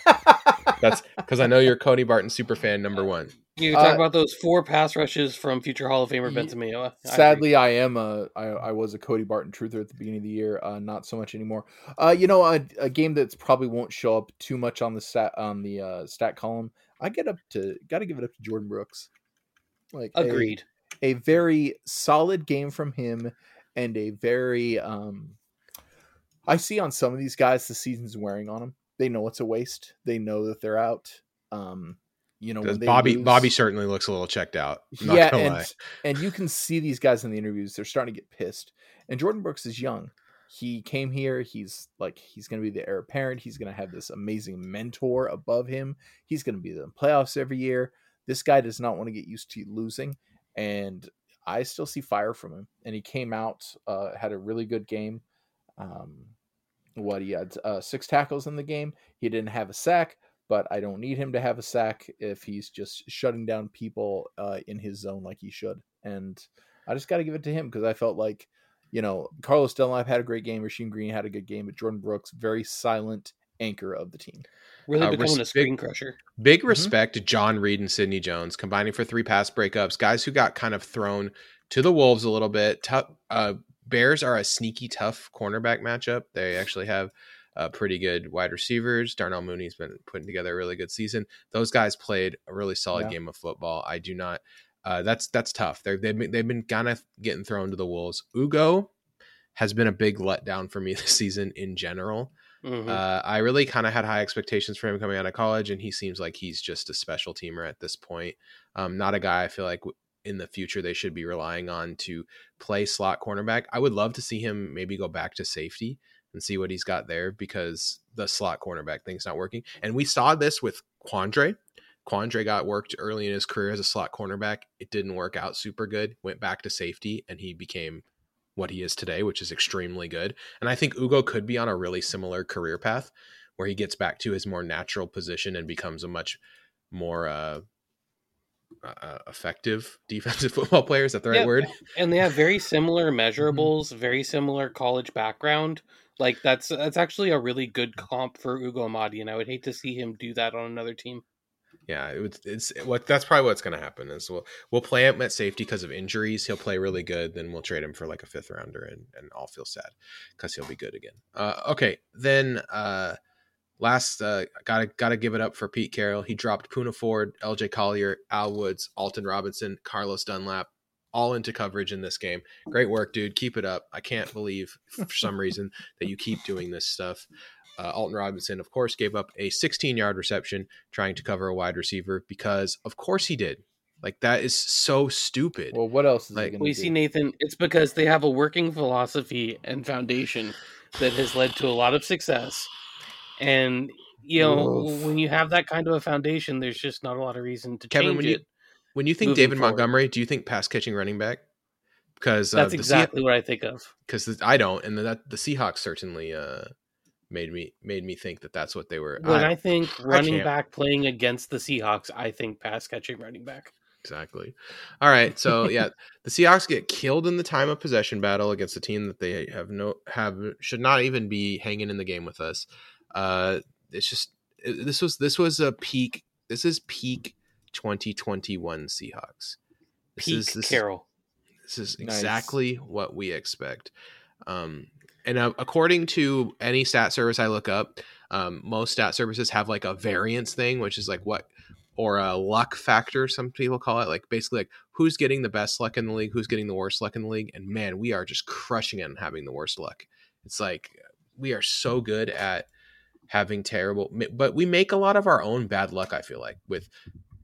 [laughs] That's because I know you're Cody Barton super fan number one. You talk uh, about those four pass rushes from future Hall of Famer Ben Mayowa. Sadly, I, I, am a I, I was a Cody Barton truther at the beginning of the year. Uh, not so much anymore. Uh, you know, a, a game that's probably won't show up too much on the stat on the uh, stat column. I get up to got to give it up to Jordyn Brooks. Like agreed. A, a very solid game from him, and a very um. I see on some of these guys the season's wearing on them. They know it's a waste. They know that they're out. Um, you know, Bobby lose, Bobby certainly looks a little checked out. yeah, and, and you can see these guys in the interviews; they're starting to get pissed. And Jordyn Brooks is young. He came here. He's like he's going to be the heir apparent. He's going to have this amazing mentor above him. He's going to be in the playoffs every year. This guy does not want to get used to losing, and I still see fire from him. And he came out, uh, had a really good game. Um, what he had uh, six tackles in the game. He didn't have a sack, but I don't need him to have a sack if he's just shutting down people uh, in his zone like he should. And I just got to give it to him because I felt like, you know, Carlos Dunlap had a great game, Rasheem Green had a good game, but Jordyn Brooks, very silent anchor of the team. Really uh, becoming res- a screen crusher. Big mm-hmm. respect to John Reed and Sidney Jones combining for three pass breakups. Guys who got kind of thrown to the wolves a little bit. Tough, uh, Bears are a sneaky tough cornerback matchup. They actually have uh, pretty good wide receivers. Darnell Mooney's been putting together a really good season. Those guys played a really solid yeah. game of football. I do not. Uh, that's that's tough. they have been they've been kind of getting thrown to the wolves. Ugo has been a big letdown for me [laughs] this season in general. Mm-hmm. Uh, I really kind of had high expectations for him coming out of college, and he seems like he's just a special teamer at this point. Um, not a guy I feel like in the future they should be relying on to play slot cornerback. I would love to see him maybe go back to safety and see what he's got there because the slot cornerback thing's not working. And we saw this with Quandre. Quandre got worked early in his career as a slot cornerback. It didn't work out super good. Went back to safety and he became what he is today, which is extremely good. And I think Ugo could be on a really similar career path where he gets back to his more natural position and becomes a much more uh, uh, effective [laughs] defensive football player. Is that the right yeah, word? And they have very similar [laughs] mm-hmm. measurables, very similar college background. Like that's that's actually a really good comp for Ugo Amadi, and I would hate to see him do that on another team. Yeah, it it's what that's probably what's going to happen is we'll we'll play him at safety because of injuries. He'll play really good, then we'll trade him for like a fifth rounder, and and I'll feel sad because he'll be good again. Uh, okay, then uh, last uh, gotta gotta give it up for Pete Carroll. He dropped Poona Ford, L.J. Collier, Al Woods, Alton Robinson, Carlos Dunlap, all into coverage in this game. Great work, dude. Keep it up. I can't believe for some reason that you keep doing this stuff. Uh, Alton Robinson, of course, gave up a 16 yard reception trying to cover a wide receiver because, of course, he did. Like that is so stupid. Well, what else? like we see, Nathan. It's because they have a working philosophy and foundation that has led to a lot of success. And you know, Oof. when you have that kind of a foundation, there's just not a lot of reason to Kevin, change when it. You, when you think David forward. Montgomery, do you think pass catching running back? Because uh, that's exactly what I think of. Because I don't, and the, the Seahawks certainly uh, made me made me think that that's what they were. When I, I think running I back playing against the Seahawks, I think pass catching running back. Exactly. All right. So yeah, the Seahawks get killed in the time of possession battle against a team that they have no have should not even be hanging in the game with us. Uh, it's just this was this was a peak. This is peak 2021 Seahawks. This Peak is this, Carroll. This is exactly nice. what we expect. Um, and uh, according to any stat service I look up, um, most stat services have like a variance thing, which is like what or a luck factor, some people call it. Like basically like who's getting the best luck in the league, who's getting the worst luck in the league. And man, we are just crushing it and having the worst luck. It's like we are so good at having terrible but we make a lot of our own bad luck, I feel like, with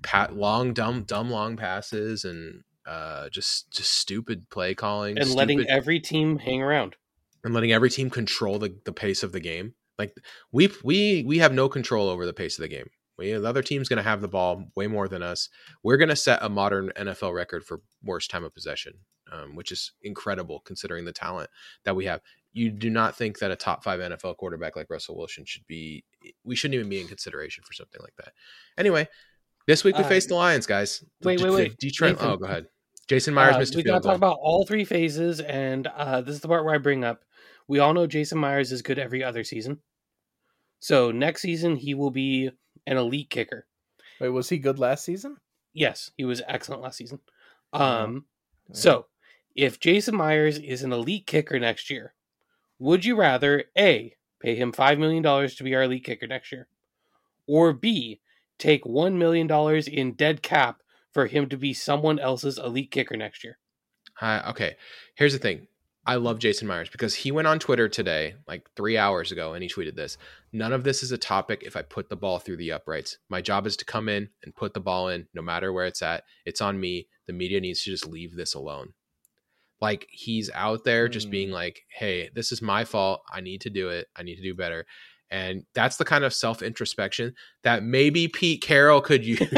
pat long dumb dumb long passes and uh just just stupid play calling and stupid, letting every team hang around. And letting every team control the, the pace of the game. Like we we we have no control over the pace of the game. We, the other team's going to have the ball way more than us. We're going to set a modern nfl record for worst time of possession um, which is incredible considering the talent that we have you do not think that a top five nfl quarterback like russell wilson should be we shouldn't even be in consideration for something like that anyway this week we uh, face the Lions, guys. Wait, wait, wait. Detroit. Nathan. Oh, go ahead. Jason Myers uh, missed a We got to talk about all three phases, and uh, this is the part where I bring up. We all know Jason Myers is good every other season. So next season he will be an elite kicker. Wait, was he good last season? Yes, he was excellent last season. Um, so if Jason Myers is an elite kicker next year, would you rather A, pay him $5 million to be our elite kicker next year, or B, take $1 million in dead cap for him to be someone else's elite kicker next year? Uh, okay, here's the thing. I love Jason Myers because he went on Twitter today, like three hours ago, and he tweeted this. None of this is a topic if I put the ball through the uprights. My job is to come in and put the ball in, no matter where it's at. It's on me. The media needs to just leave this alone. Like he's out there just mm. being like, hey, this is my fault. I need to do it. I need to do better. And that's the kind of self introspection that maybe Pete Carroll could use. [laughs]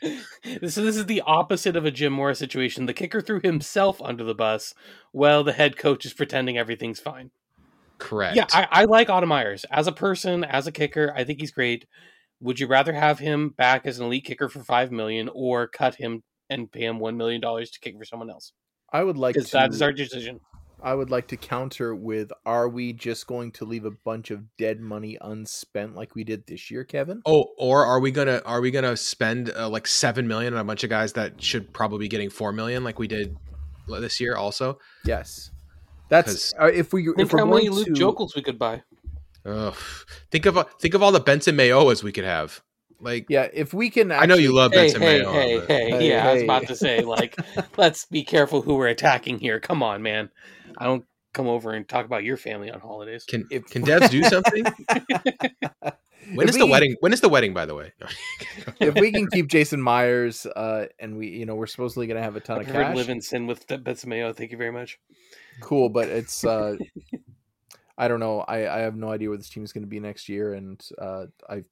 this, this is the opposite of a Jim Mora situation. The kicker threw himself under the bus while the head coach is pretending everything's fine. Correct. Yeah, I, I like Autumn Myers as a person, as a kicker. I think he's great. Would you rather have him back as an elite kicker for five million, or cut him and pay him one million dollars to kick for someone else? I would like to. That is our decision. I would like to counter with are we just going to leave a bunch of dead money unspent like we did this year, Kevin? Oh, or are we going to are we going to spend uh, like 7 million on a bunch of guys that should probably be getting 4 million like we did this year also? Yes. That's uh, if we think if we're how many Luke to... Joeckels we could buy. Ugh. Think of think of all the Benson Mayowas we could have. Like, yeah, if we can, actually... I know you love Benson hey, Mayo. Hey, but... hey, hey, yeah, I was about to say, like, [laughs] let's be careful who we're attacking here. Come on, man. I don't come over and talk about your family on holidays. Can if, can Devs do something? [laughs] when if is we, the wedding? When is the wedding? By the way, if we can [laughs] keep Jason Myers, uh, and we, you know, we're supposedly going to have a ton I've of cash. Live in sin with Benson Mayo. Thank you very much. Cool, but it's. uh I don't know. I, I have no idea where this team is going to be next year, and uh, I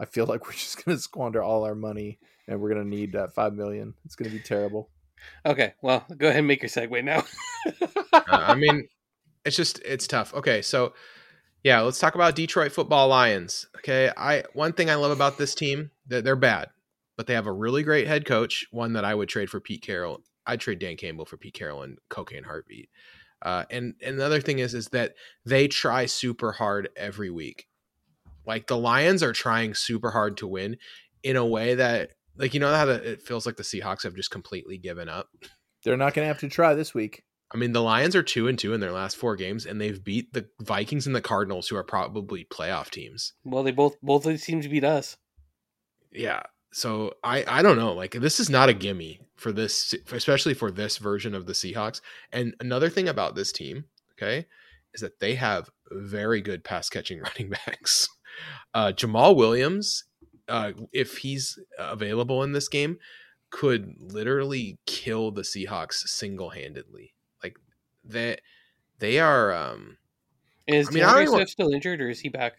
I feel like we're [laughs] just going to squander all our money, and we're going to need that five million. It's going to be terrible. Okay, well, go ahead and make your segue now. uh, I [laughs] mean, it's just it's tough. Okay, so yeah, let's talk about Detroit Football Lions. Okay, I one thing I love about this team that they're bad, but they have a really great head coach. One that I would trade for Pete Carroll. I'd trade Dan Campbell for Pete Carroll and Cocaine Heartbeat. Uh, and and the other thing is is that they try super hard every week. Like the Lions are trying super hard to win in a way that like you know how the, it feels like the Seahawks have just completely given up. They're not going to have to try this week. I mean, the Lions are two and two in their last four games, and they've beat the Vikings and the Cardinals, who are probably playoff teams. Well, they both both of these teams beat us. Yeah, so I I don't know. Like this is not a gimme for this, especially for this version of the Seahawks. And another thing about this team, okay, is that they have very good pass catching [laughs] running backs. Uh, Jamaal Williams, uh, if he's available in this game, could literally kill the Seahawks single handedly. Like that, they, they are. Um, is I mean, D'Andre Swift still injured, or is he back?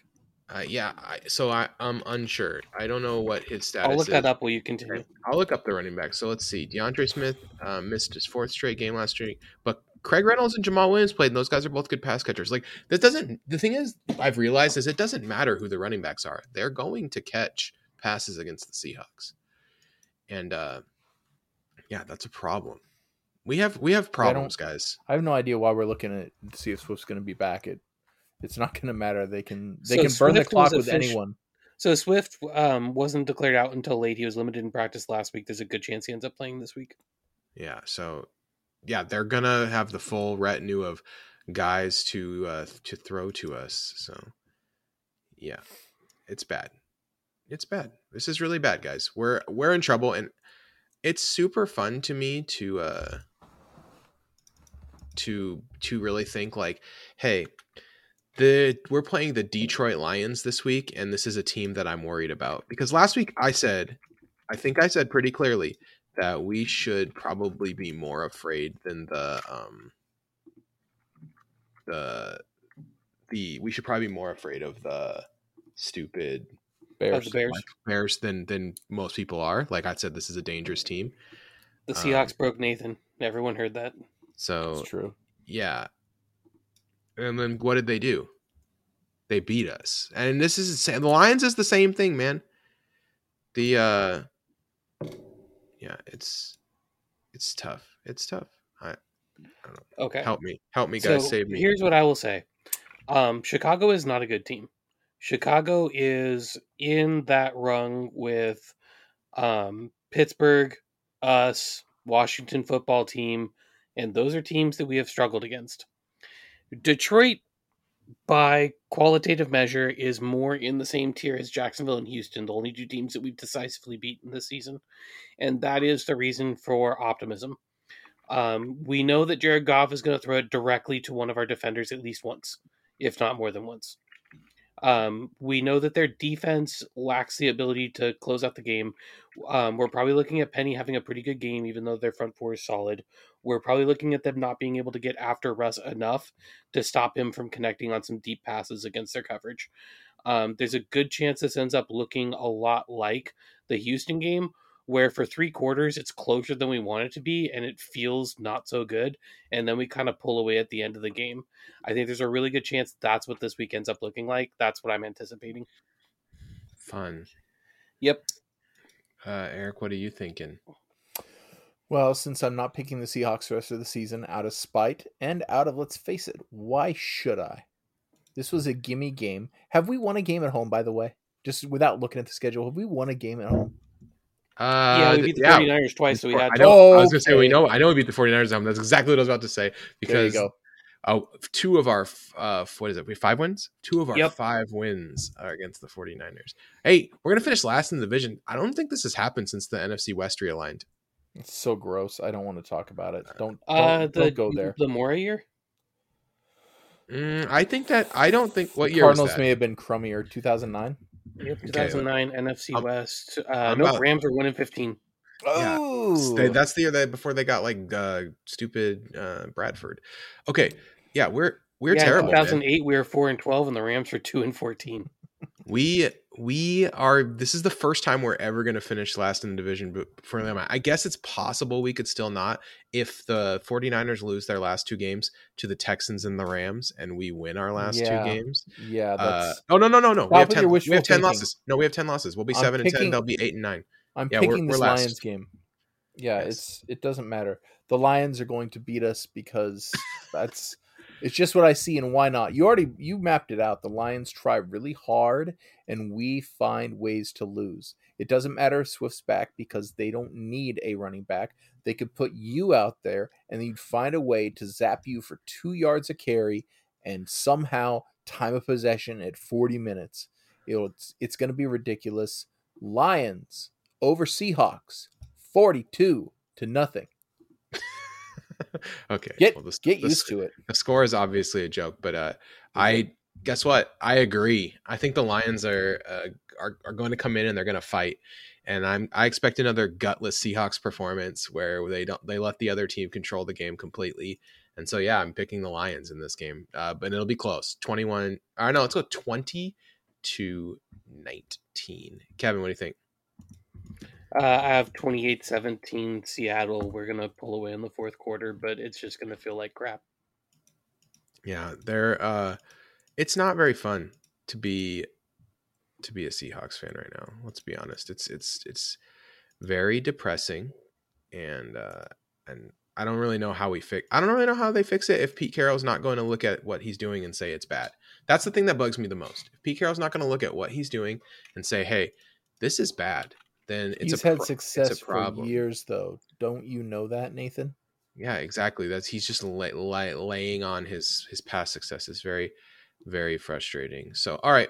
Uh, yeah, I, so I, I'm unsure. I don't know what his status. I'll look is. that up while you continue. I'll look up the running back. So let's see. D'Andre Swift uh, missed his fourth straight game last week, but Craig Reynolds and Jamaal Williams played, and those guys are both good pass catchers. Like this doesn't. The thing is, I've realized is it doesn't matter who the running backs are. They're going to catch passes against the Seahawks, and uh, yeah, that's a problem. We have we have problems, I guys. I have no idea why we're looking at to see if Swift's going to be back. It it's not going to matter. They can they so can burn Swift the clock with anyone. So Swift um, wasn't declared out until late. He was limited in practice last week. There's a good chance he ends up playing this week. Yeah. So yeah, they're gonna have the full retinue of guys to uh, to throw to us. So yeah, it's bad. It's bad. This is really bad, guys. We're we're in trouble, and it's super fun to me to uh to to really think like, hey, the we're playing the Detroit Lions this week, and this is a team that I'm worried about because last week I said, I think I said pretty clearly that we should probably be more afraid than the um the the we should probably be more afraid of the stupid Bears, the Bears. Bears than than most people are. Like I said, this is a dangerous team. The Seahawks um, broke Nathan. Everyone heard that. So That's true. Yeah, and then what did they do? They beat us. And this is the Lions is the same thing, man. The uh yeah, it's it's tough. It's tough. I, I Okay. Help me. Help me guys, so save me. Here's what I will say. Um Chicago is not a good team. Chicago is in that rung with um Pittsburgh, us, Washington football team, and those are teams that we have struggled against. Detroit, by qualitative measure, is more in the same tier as Jacksonville and Houston, the only two teams that we've decisively beaten this season. And that is the reason for optimism. Um, we know that Jared Goff is going to throw it directly to one of our defenders at least once, if not more than once. Um, we know that their defense lacks the ability to close out the game. Um, we're probably looking at Penny having a pretty good game, even though their front four is solid. We're probably looking at them not being able to get after Russ enough to stop him from connecting on some deep passes against their coverage. Um, there's a good chance this ends up looking a lot like the Houston game, where for three quarters it's closer than we want it to be and it feels not so good and then we kind of pull away at the end of the game. I think there's a really good chance that's what this week ends up looking like. That's what i'm anticipating. Fun. Yep. Uh, eric what are you thinking? Well since i'm not picking the seahawks the rest of the season out of spite and out of let's face it why should i? This was a gimme game. Have we won a game at home by the way? Just without looking at the schedule have we won a game at home uh, yeah, we beat the yeah. 49ers twice, so we had. I know. Oh, I was gonna say we know. I know we beat the 49ers. Um, that's exactly what I was about to say because oh, two of our uh, what is it? We have five wins. Two of our yep. five wins are against the 49ers. Hey, we're gonna finish last in the division. I don't think this has happened since the NFC West realigned. It's so gross. I don't want to talk about it. Don't don't, uh, the, don't go there. The Mora year. Mm, I think that I don't think what the year Cardinals may have been crummier. 2009. Yep, 2009 okay. NFC I'm, West. Uh, no, about, Rams are one in 15. Oh, yeah. that's the year that before they got like uh, stupid uh, Bradford. Okay, yeah, we're we're yeah, terrible. 2008, man. we were four and 12, and the Rams were two and 14. We we are. This is the first time we're ever going to finish last in the division but for them. I guess it's possible we could still not if the 49ers lose their last two games to the Texans and the Rams, and we win our last yeah. two games. Yeah. Uh, oh no no no no. We have ten. We have ten losses. No, we have ten losses. We'll be 7 picking, and ten. They'll be eight and nine. I'm yeah, picking we're, this Lions game. Yeah, yes. it's it doesn't matter. The Lions are going to beat us because that's it's just what I see, and why not? You already you mapped it out. The Lions try really hard, and we find ways to lose. It doesn't matter if Swift's back because they don't need a running back. They could put you out there, and you'd find a way to zap you for two yards of carry, and somehow time of possession at 40 minutes. It's it's going to be ridiculous. Lions over Seahawks, 42 to nothing. [laughs] [laughs] okay. Get, well, the, get the, used to it. The score is obviously a joke, but uh, I guess what? I agree. I think the Lions are, uh, are are going to come in and they're going to fight. And I'm I expect another gutless Seahawks performance where they don't they let the other team control the game completely. And so yeah, I'm picking the Lions in this game, uh, but it'll be close. 21. Or no, let's go 20 to 19. Kevin, what do you think? Uh, I have 28 17 Seattle. We're going to pull away in the fourth quarter, but it's just going to feel like crap. Yeah, they're uh it's not very fun to be to be a Seahawks fan right now. Let's be honest. It's it's it's very depressing and uh and I don't really know how we fix I don't really know how they fix it if Pete Carroll's not going to look at what he's doing and say it's bad. That's the thing that bugs me the most. If Pete Carroll's not going to look at what he's doing and say, "Hey, this is bad." Then it's he's a had pro- success for years, though. Don't you know that, Nathan? Yeah, exactly. That's he's just lay, lay, laying on his his past success is very, very frustrating. So, all right,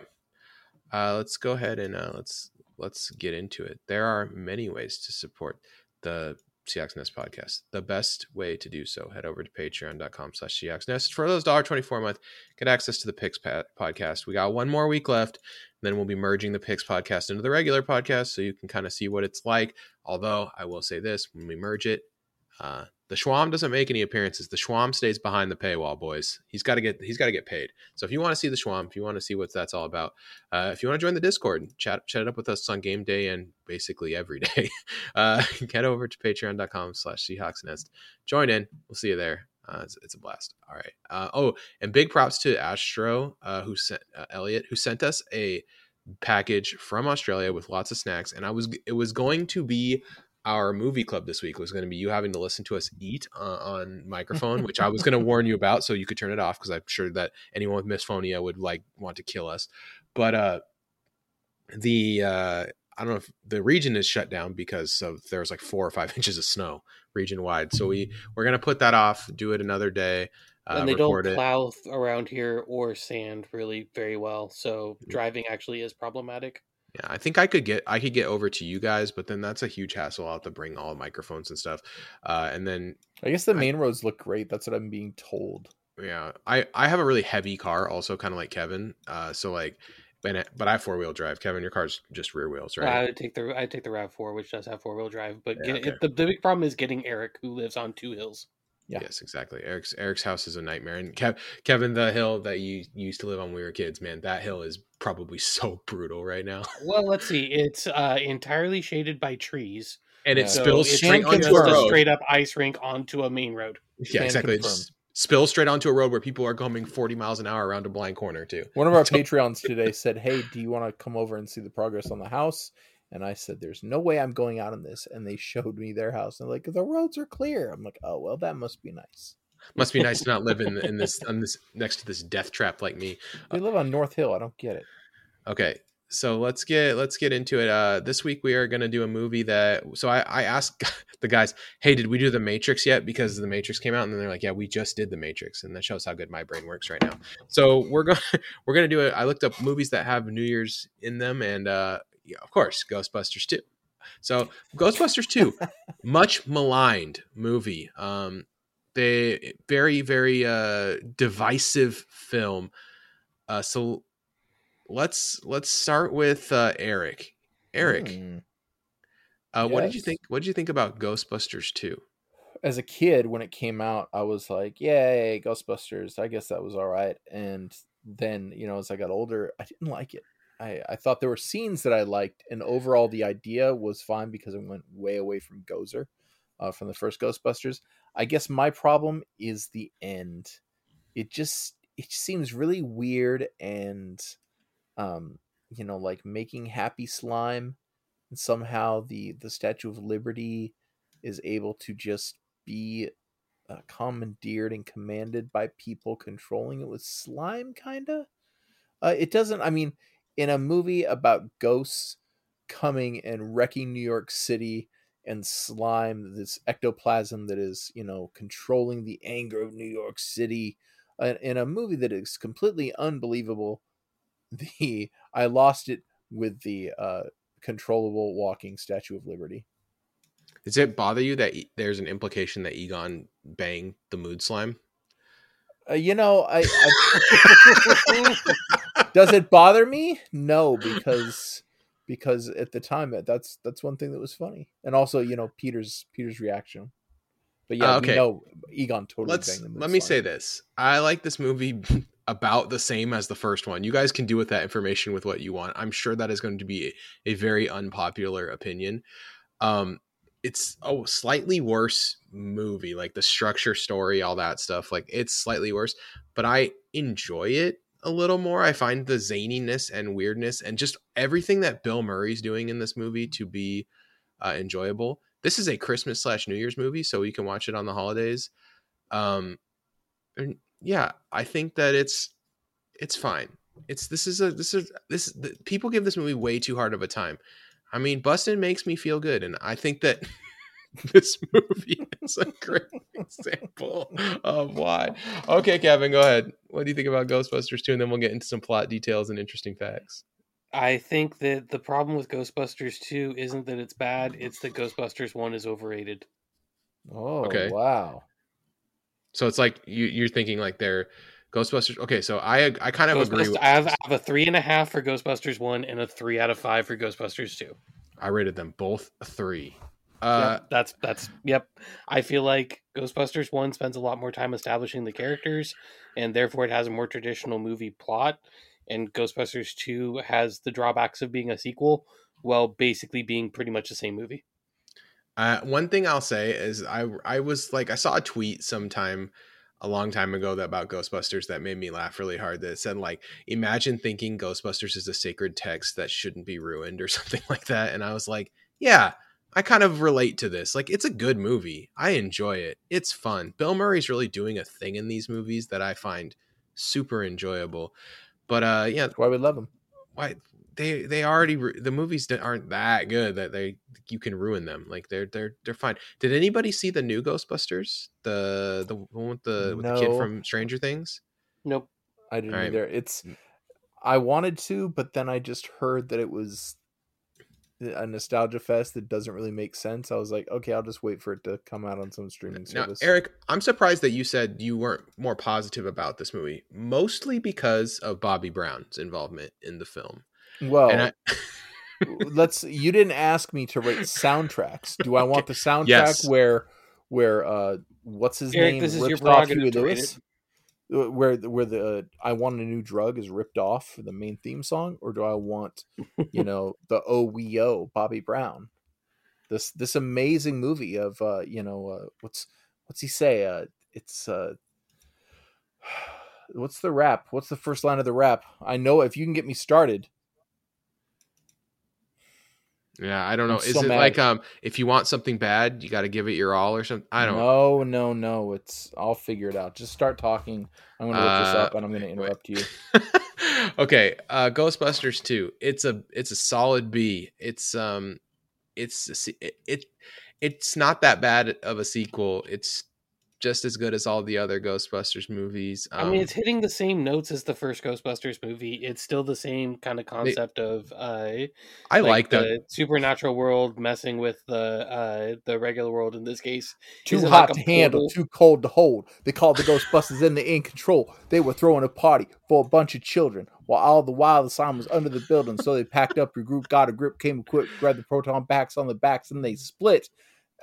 uh, let's go ahead and uh, let's let's get into it. There are many ways to support the Seahawks Nest podcast. The best way to do so, head over to patreon.com slash Seahawks Nest. For those $1.24 a month, get access to the Picks podcast. We got one more week left. Then we'll be merging the Picks podcast into the regular podcast so you can kind of see what it's like. Although I will say this when we merge it, uh, the Schwam doesn't make any appearances. The Schwam stays behind the paywall, boys. He's got to get he's got to get paid. So if you want to see the Schwam, if you want to see what that's all about, uh, if you want to join the Discord, chat chat it up with us on game day and basically every [laughs] day, uh, get over to Patreon.com/slash Seahawks Nest. Join in. We'll see you there. Uh, it's, it's, a blast. All right. Uh, oh, and big props to Astro, uh, who sent uh, Elliot, who sent us a package from Australia with lots of snacks, and I was it was going to be our movie club this week It was going to be you having to listen to us eat uh, on microphone, which I was going to warn you about, so you could turn it off because I'm sure that anyone with misophonia would like want to kill us. But uh, the uh, I don't know if the region is shut down because of there's like four or five [laughs] inches of snow region wide. So we we're gonna put that off, do it another day. Uh, and they don't plow it. around here or sand really very well, so mm. driving actually is problematic. Yeah, I think I could get I could get over to you guys, but then that's a huge hassle. I'll have to bring all the microphones and stuff, uh, and then I guess the main I, roads look great. That's what I'm being told. Yeah, I I have a really heavy car, also kind of like Kevin. Uh, so like but but I have four wheel drive. Kevin, your car's just rear wheels, right? I would take the I take the Rav Four, which does have four wheel drive. But yeah, okay. the, the big problem is getting Eric, who lives on two hills. Yeah. Yes, exactly. Eric's Eric's house is a nightmare, and Kev, Kevin, the hill that you used to live on when we were kids, man, that hill is probably [laughs] so brutal right now. Well, let's see. It's uh, entirely shaded by trees, and it so spills straight onto a road. straight up ice rink onto a main road. Yeah, exactly. It's, spill straight onto a road where people are coming 40 miles an hour around a blind corner too. One of our [laughs] Patreons today said, "Hey, do you want to come over and see the progress on the house?" And I said, "There's no way I'm going out on this." And they showed me their house, and like the roads are clear. I'm like, "Oh well, that must be nice." Must be nice to not live in [laughs] in this on this next to this death trap like me. They live on North Hill. I don't get it. Okay, so let's get let's get into it. Uh, this week we are going to do a movie that. So I, I asked [laughs] the guys, "Hey, did we do the Matrix yet?" Because the Matrix came out, and then they're like, "Yeah, we just did the Matrix," and that shows how good my brain works right now. So we're going [laughs] we're going to do it. I looked up movies that have New Year's in them, and uh, yeah, of course, Ghostbusters two. So Ghostbusters two, [laughs] much maligned movie. Um, they very very uh divisive film. Uh, so let's let's start with uh, Eric. Eric, mm. uh, yes. what did you think? What did you think about Ghostbusters two? As a kid, when it came out, I was like, "Yay, Ghostbusters!" I guess that was all right. And then, you know, as I got older, I didn't like it. I, I thought there were scenes that I liked, and overall, the idea was fine because it went way away from Gozer uh, from the first Ghostbusters. I guess my problem is the end. It just it seems really weird and um, you know, like making happy slime, and somehow the the Statue of Liberty is able to just be uh, commandeered and commanded by people controlling it with slime, kinda. Uh, it doesn't. I mean, in a movie about ghosts coming and wrecking New York City and slime, this ectoplasm that is, you know, controlling the anger of New York City, uh, in a movie that is completely unbelievable the [laughs] I lost it with the uh, controllable walking Statue of Liberty. Does it bother you that there's an implication that Egon banged the mood slime? Uh, you know, I, I [laughs] does it bother me? No, because because at the time that's that's one thing that was funny, and also you know Peter's Peter's reaction. But yeah, uh, okay. no, Egon totally. Let's let me slime. say this: I like this movie [laughs] about the same as the first one. You guys can do with that information with what you want. I'm sure that is going to be a, very unpopular opinion. Um, it's a slightly worse movie, like the structure, story, all that stuff. Like it's slightly worse, but I enjoy it a little more. I find the zaniness and weirdness and just everything that Bill Murray's doing in this movie to be uh, enjoyable. This is a Christmas slash New Year's movie, so you can watch it on the holidays. Um, yeah, I think that it's it's fine. It's this is a this is this the, people give this movie way too hard of a time. I mean, Bustin makes me feel good, and I think that [laughs] this movie is a great example of why. Okay, Kevin, go ahead. What do you think about Ghostbusters 2? And then we'll get into some plot details and interesting facts. I think that the problem with Ghostbusters 2 isn't that it's bad, it's that Ghostbusters 1 is overrated. Oh, okay. wow. So it's like you, you're thinking like they're Ghostbusters. Okay, so I I kind of agree. With, I, have, I have a three and a half for Ghostbusters one and a three out of five for Ghostbusters two. I rated them both a three. Uh, yep, that's that's yep. I feel like Ghostbusters one spends a lot more time establishing the characters, and therefore it has a more traditional movie plot. And Ghostbusters two has the drawbacks of being a sequel, while basically being pretty much the same movie. Uh, one thing I'll say is I I was like I saw a tweet sometime a long time ago that about Ghostbusters that made me laugh really hard. That said like imagine thinking Ghostbusters is a sacred text that shouldn't be ruined or [laughs] something like that. And I was like, yeah, I kind of relate to this. Like it's a good movie. I enjoy it. It's fun. Bill Murray's really doing a thing in these movies that I find super enjoyable. But uh yeah, That's why we love him. Why they they already the movies aren't that good that they you can ruin them. Like they're they're they're fine. Did anybody see the new Ghostbusters? The the one with the with no. the kid from Stranger Things? Nope, I didn't right. either. It's I wanted to, but then I just heard that it was a nostalgia fest that doesn't really make sense. I was like, okay, I'll just wait for it to come out on some streaming service. Now, Eric, I'm surprised that you said you weren't more positive about this movie, mostly because of Bobby Brown's involvement in the film. Well, I... [laughs] let's. You didn't ask me to rate soundtracks. Do I want the [laughs] soundtrack yes. where, where, uh, what's his Eric, name? This is your prerogative to rate it where where the I want a new drug is ripped off for the main theme song, or do I want you know [laughs] the Oh We Oh Bobby Brown, this this amazing movie of uh you know uh, what's what's he say uh it's uh [sighs] what's the rap what's the first line of the rap I know if you can get me started yeah, I don't know. I'm Is so it mad. like um if you want something bad, you got to give it your all or something? I don't No, no, no. It's I'll figure it out. Just start talking. I'm going to look uh, this up and I'm going to interrupt wait. you. [laughs] okay, uh Ghostbusters 2. It's a it's a solid B. It's um it's it, it it's not that bad of a sequel. It's just as good as all the other Ghostbusters movies. Um, I mean, it's um, hitting the same notes as the first Ghostbusters movie. It's still the same kind of concept they, of uh, I like, like the supernatural world messing with the uh, the regular world. In this case, too hot like to handle, too cold to hold. They called the Ghostbusters in the in control. They were throwing a party for a bunch of children. While all the while the sign was under the building, so they packed up your group, got a grip, came equipped, grabbed the proton packs on the backs, and they split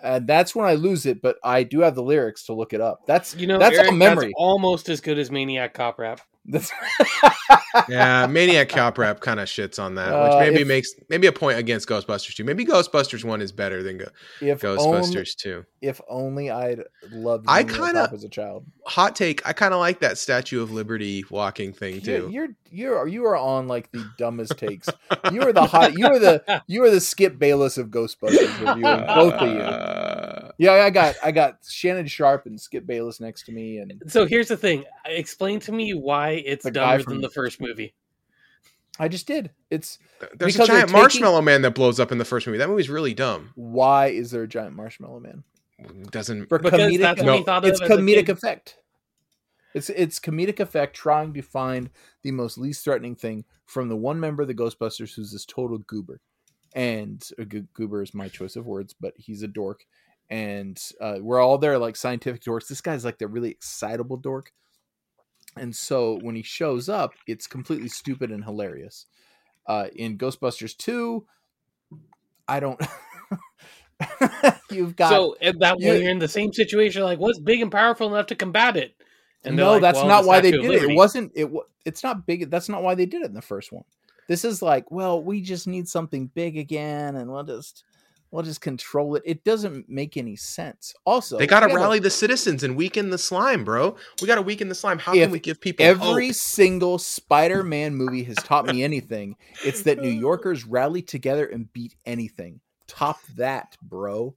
and that's when I lose it. But I do have the lyrics to look it up. That's you know that's Eric, a memory. That's almost as good as Maniac Cop Rap. [laughs] yeah, Maniac [laughs] Cop Rap kind of shits on that, which uh, maybe uh, if, makes maybe a point against Ghostbusters 2. Maybe Ghostbusters 1 is better than Go- Ghostbusters only, 2. If only I'd loved I kind of as a child. Hot take, I kind of like that Statue of Liberty walking thing too. You're you're you are on like the dumbest takes. [laughs] You are the hot you are the you are the Skip Bayless of Ghostbusters reviewing both of you. Yeah, I got I got Shannon Sharpe and Skip Bayless next to me and So here's the thing. Explain to me why it's dumber than the first movie. I just did. It's there's a giant taking... marshmallow man that blows up in the first movie. That movie's really dumb. Why is there a giant marshmallow man? Doesn't for comedic? No, it's comedic effect. It's it's comedic effect trying to find the most least threatening thing from the one member of the Ghostbusters who's this total goober, and uh, goober is my choice of words, but he's a dork, and uh, we're all there like scientific dorks. This guy's like the really excitable dork and so when he shows up, it's completely stupid and hilarious. Uh, in Ghostbusters 2, I don't. [laughs] You've got so that you, when you're in the same situation, like what's big and powerful enough to combat it? And no, like, that's well, not why they did it. It wasn't. It. It's not big. That's not why they did it in the first one. This is like, well, we just need something big again, and we'll just we'll just control it. It doesn't make any sense. Also, they got to rally the citizens and weaken the slime, bro. We got to weaken the slime. How can we give people every hope? single Spider-Man movie has taught me anything? It's that New Yorkers rally together and beat anything. Top that, bro.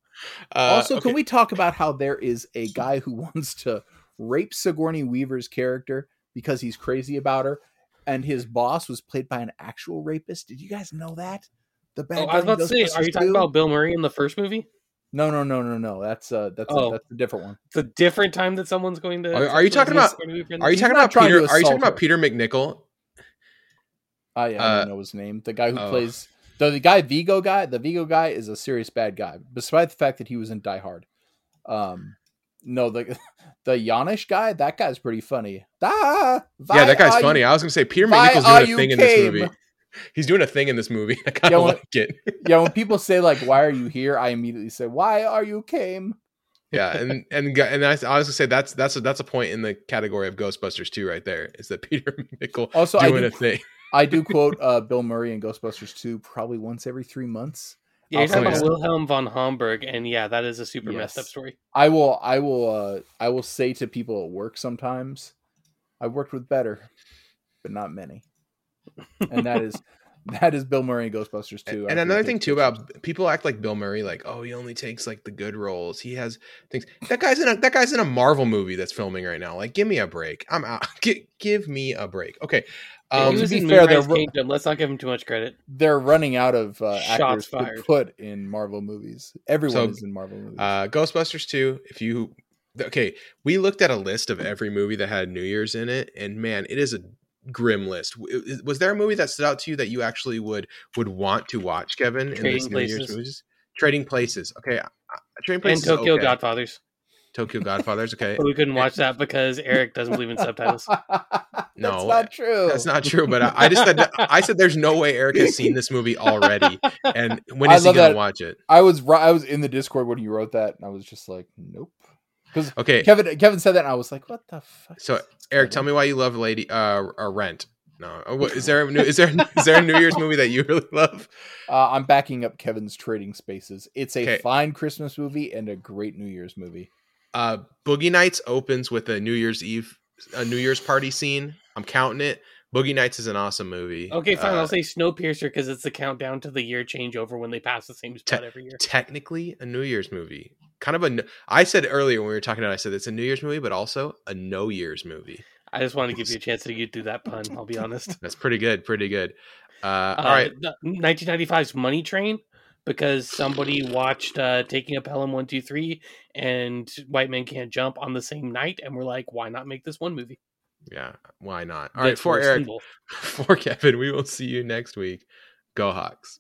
Uh, also, okay. can we talk about how there is a guy who [laughs] wants to rape Sigourney Weaver's character because he's crazy about her, and his boss was played by an actual rapist? Did you guys know that? The bad. Oh, I was about to say, are you talking about Bill Murray in the first movie? No, no, no, no, no. That's uh, that's oh. a, that's a different one. It's a different time that someone's going to. Are, are you talking about? Are you talking about Peter? Are you talking about Peter MacNicol? I, I uh, don't know his name. The guy who oh. plays the, the guy Vigo guy. The Vigo guy is a serious bad guy, despite the fact that he was in Die Hard. Um, no, the [laughs] the Yanish guy. That guy's pretty funny. Ah, yeah, that guy's funny. You, I was gonna say Peter MacNicol's doing a thing in this movie he's doing a thing in this movie. [laughs] I kind of yeah, like it. [laughs] yeah, when people say like, "Why are you here?" I immediately say, "Why are you came?" yeah, and and and I, I say that's that's a, that's a point in the category of Ghostbusters too, right there. Is that [laughs] Peter MacNicol also doing do, a thing? I do quote uh, Bill Murray in Ghostbusters two probably once every three months. Yeah, you're talking about Wilhelm von Homburg, and yeah, that is a super yes. messed up story. I will, I will, uh, I will say to people at work sometimes, I worked with better, but not many and that is [laughs] That is Bill Murray in Ghostbusters too. And, and another thing too about people act like Bill Murray, like oh he only takes like the good roles. He has things. That guy's in a that guy's in a Marvel movie that's filming right now. Like give me a break. I'm out. [laughs] Give, give me a break. Okay. Um, he to be fair, they're, Kingdom. Let's not give him too much credit. They're running out of uh, actors to put in Marvel movies. Everyone so, is in Marvel movies. Uh, Ghostbusters two. If you okay, we looked at a list of every movie that had New Year's in it, and man, it is a grim list. Was there a movie that stood out to you that you actually would would want to watch, Kevin? Trading in this New Year's movies? Trading Places. Okay, uh, Trading Places. And Tokyo okay. Godfathers. Tokyo [laughs] Godfathers. Okay, but we couldn't watch that because Eric doesn't believe in subtitles. [laughs] no, that's not true. That's not true. But I, I just said I said there's no way Eric has seen this movie already, and [laughs] when is he gonna that. watch it? I was I was in the Discord when you wrote that, and I was just like, nope. Because okay, Kevin Kevin said that, and I was like, what the fuck? So Eric, tell me why you love Lady uh, uh Rent. No, oh, is there a new, is there is there a New Year's movie that you [laughs] really love? Uh, I'm backing up Kevin's Trading Spaces. It's a okay. fine Christmas movie and a great New Year's movie. Uh, Boogie Nights opens with a New Year's Eve, a New Year's party scene. I'm counting it. Boogie Nights is an awesome movie. Okay, fine. Uh, I'll say Snowpiercer because it's the countdown to the year changeover when they pass the same spot te- every year. Technically, a New Year's movie. Kind of a. I said earlier when we were talking about, it, I said it's a New Year's movie, but also a No Year's movie. I just wanted to [laughs] give you a chance to get through that pun. I'll be honest. That's pretty good. Pretty good. Uh, uh, all right. 1995's Money Train because somebody watched uh, Taking a Pelham 123 and White Men Can't Jump on the same night, and we're like, why not make this one movie? Yeah, why not? All That's right, for Eric, [laughs] for Kevin, we will see you next week. Go Hawks.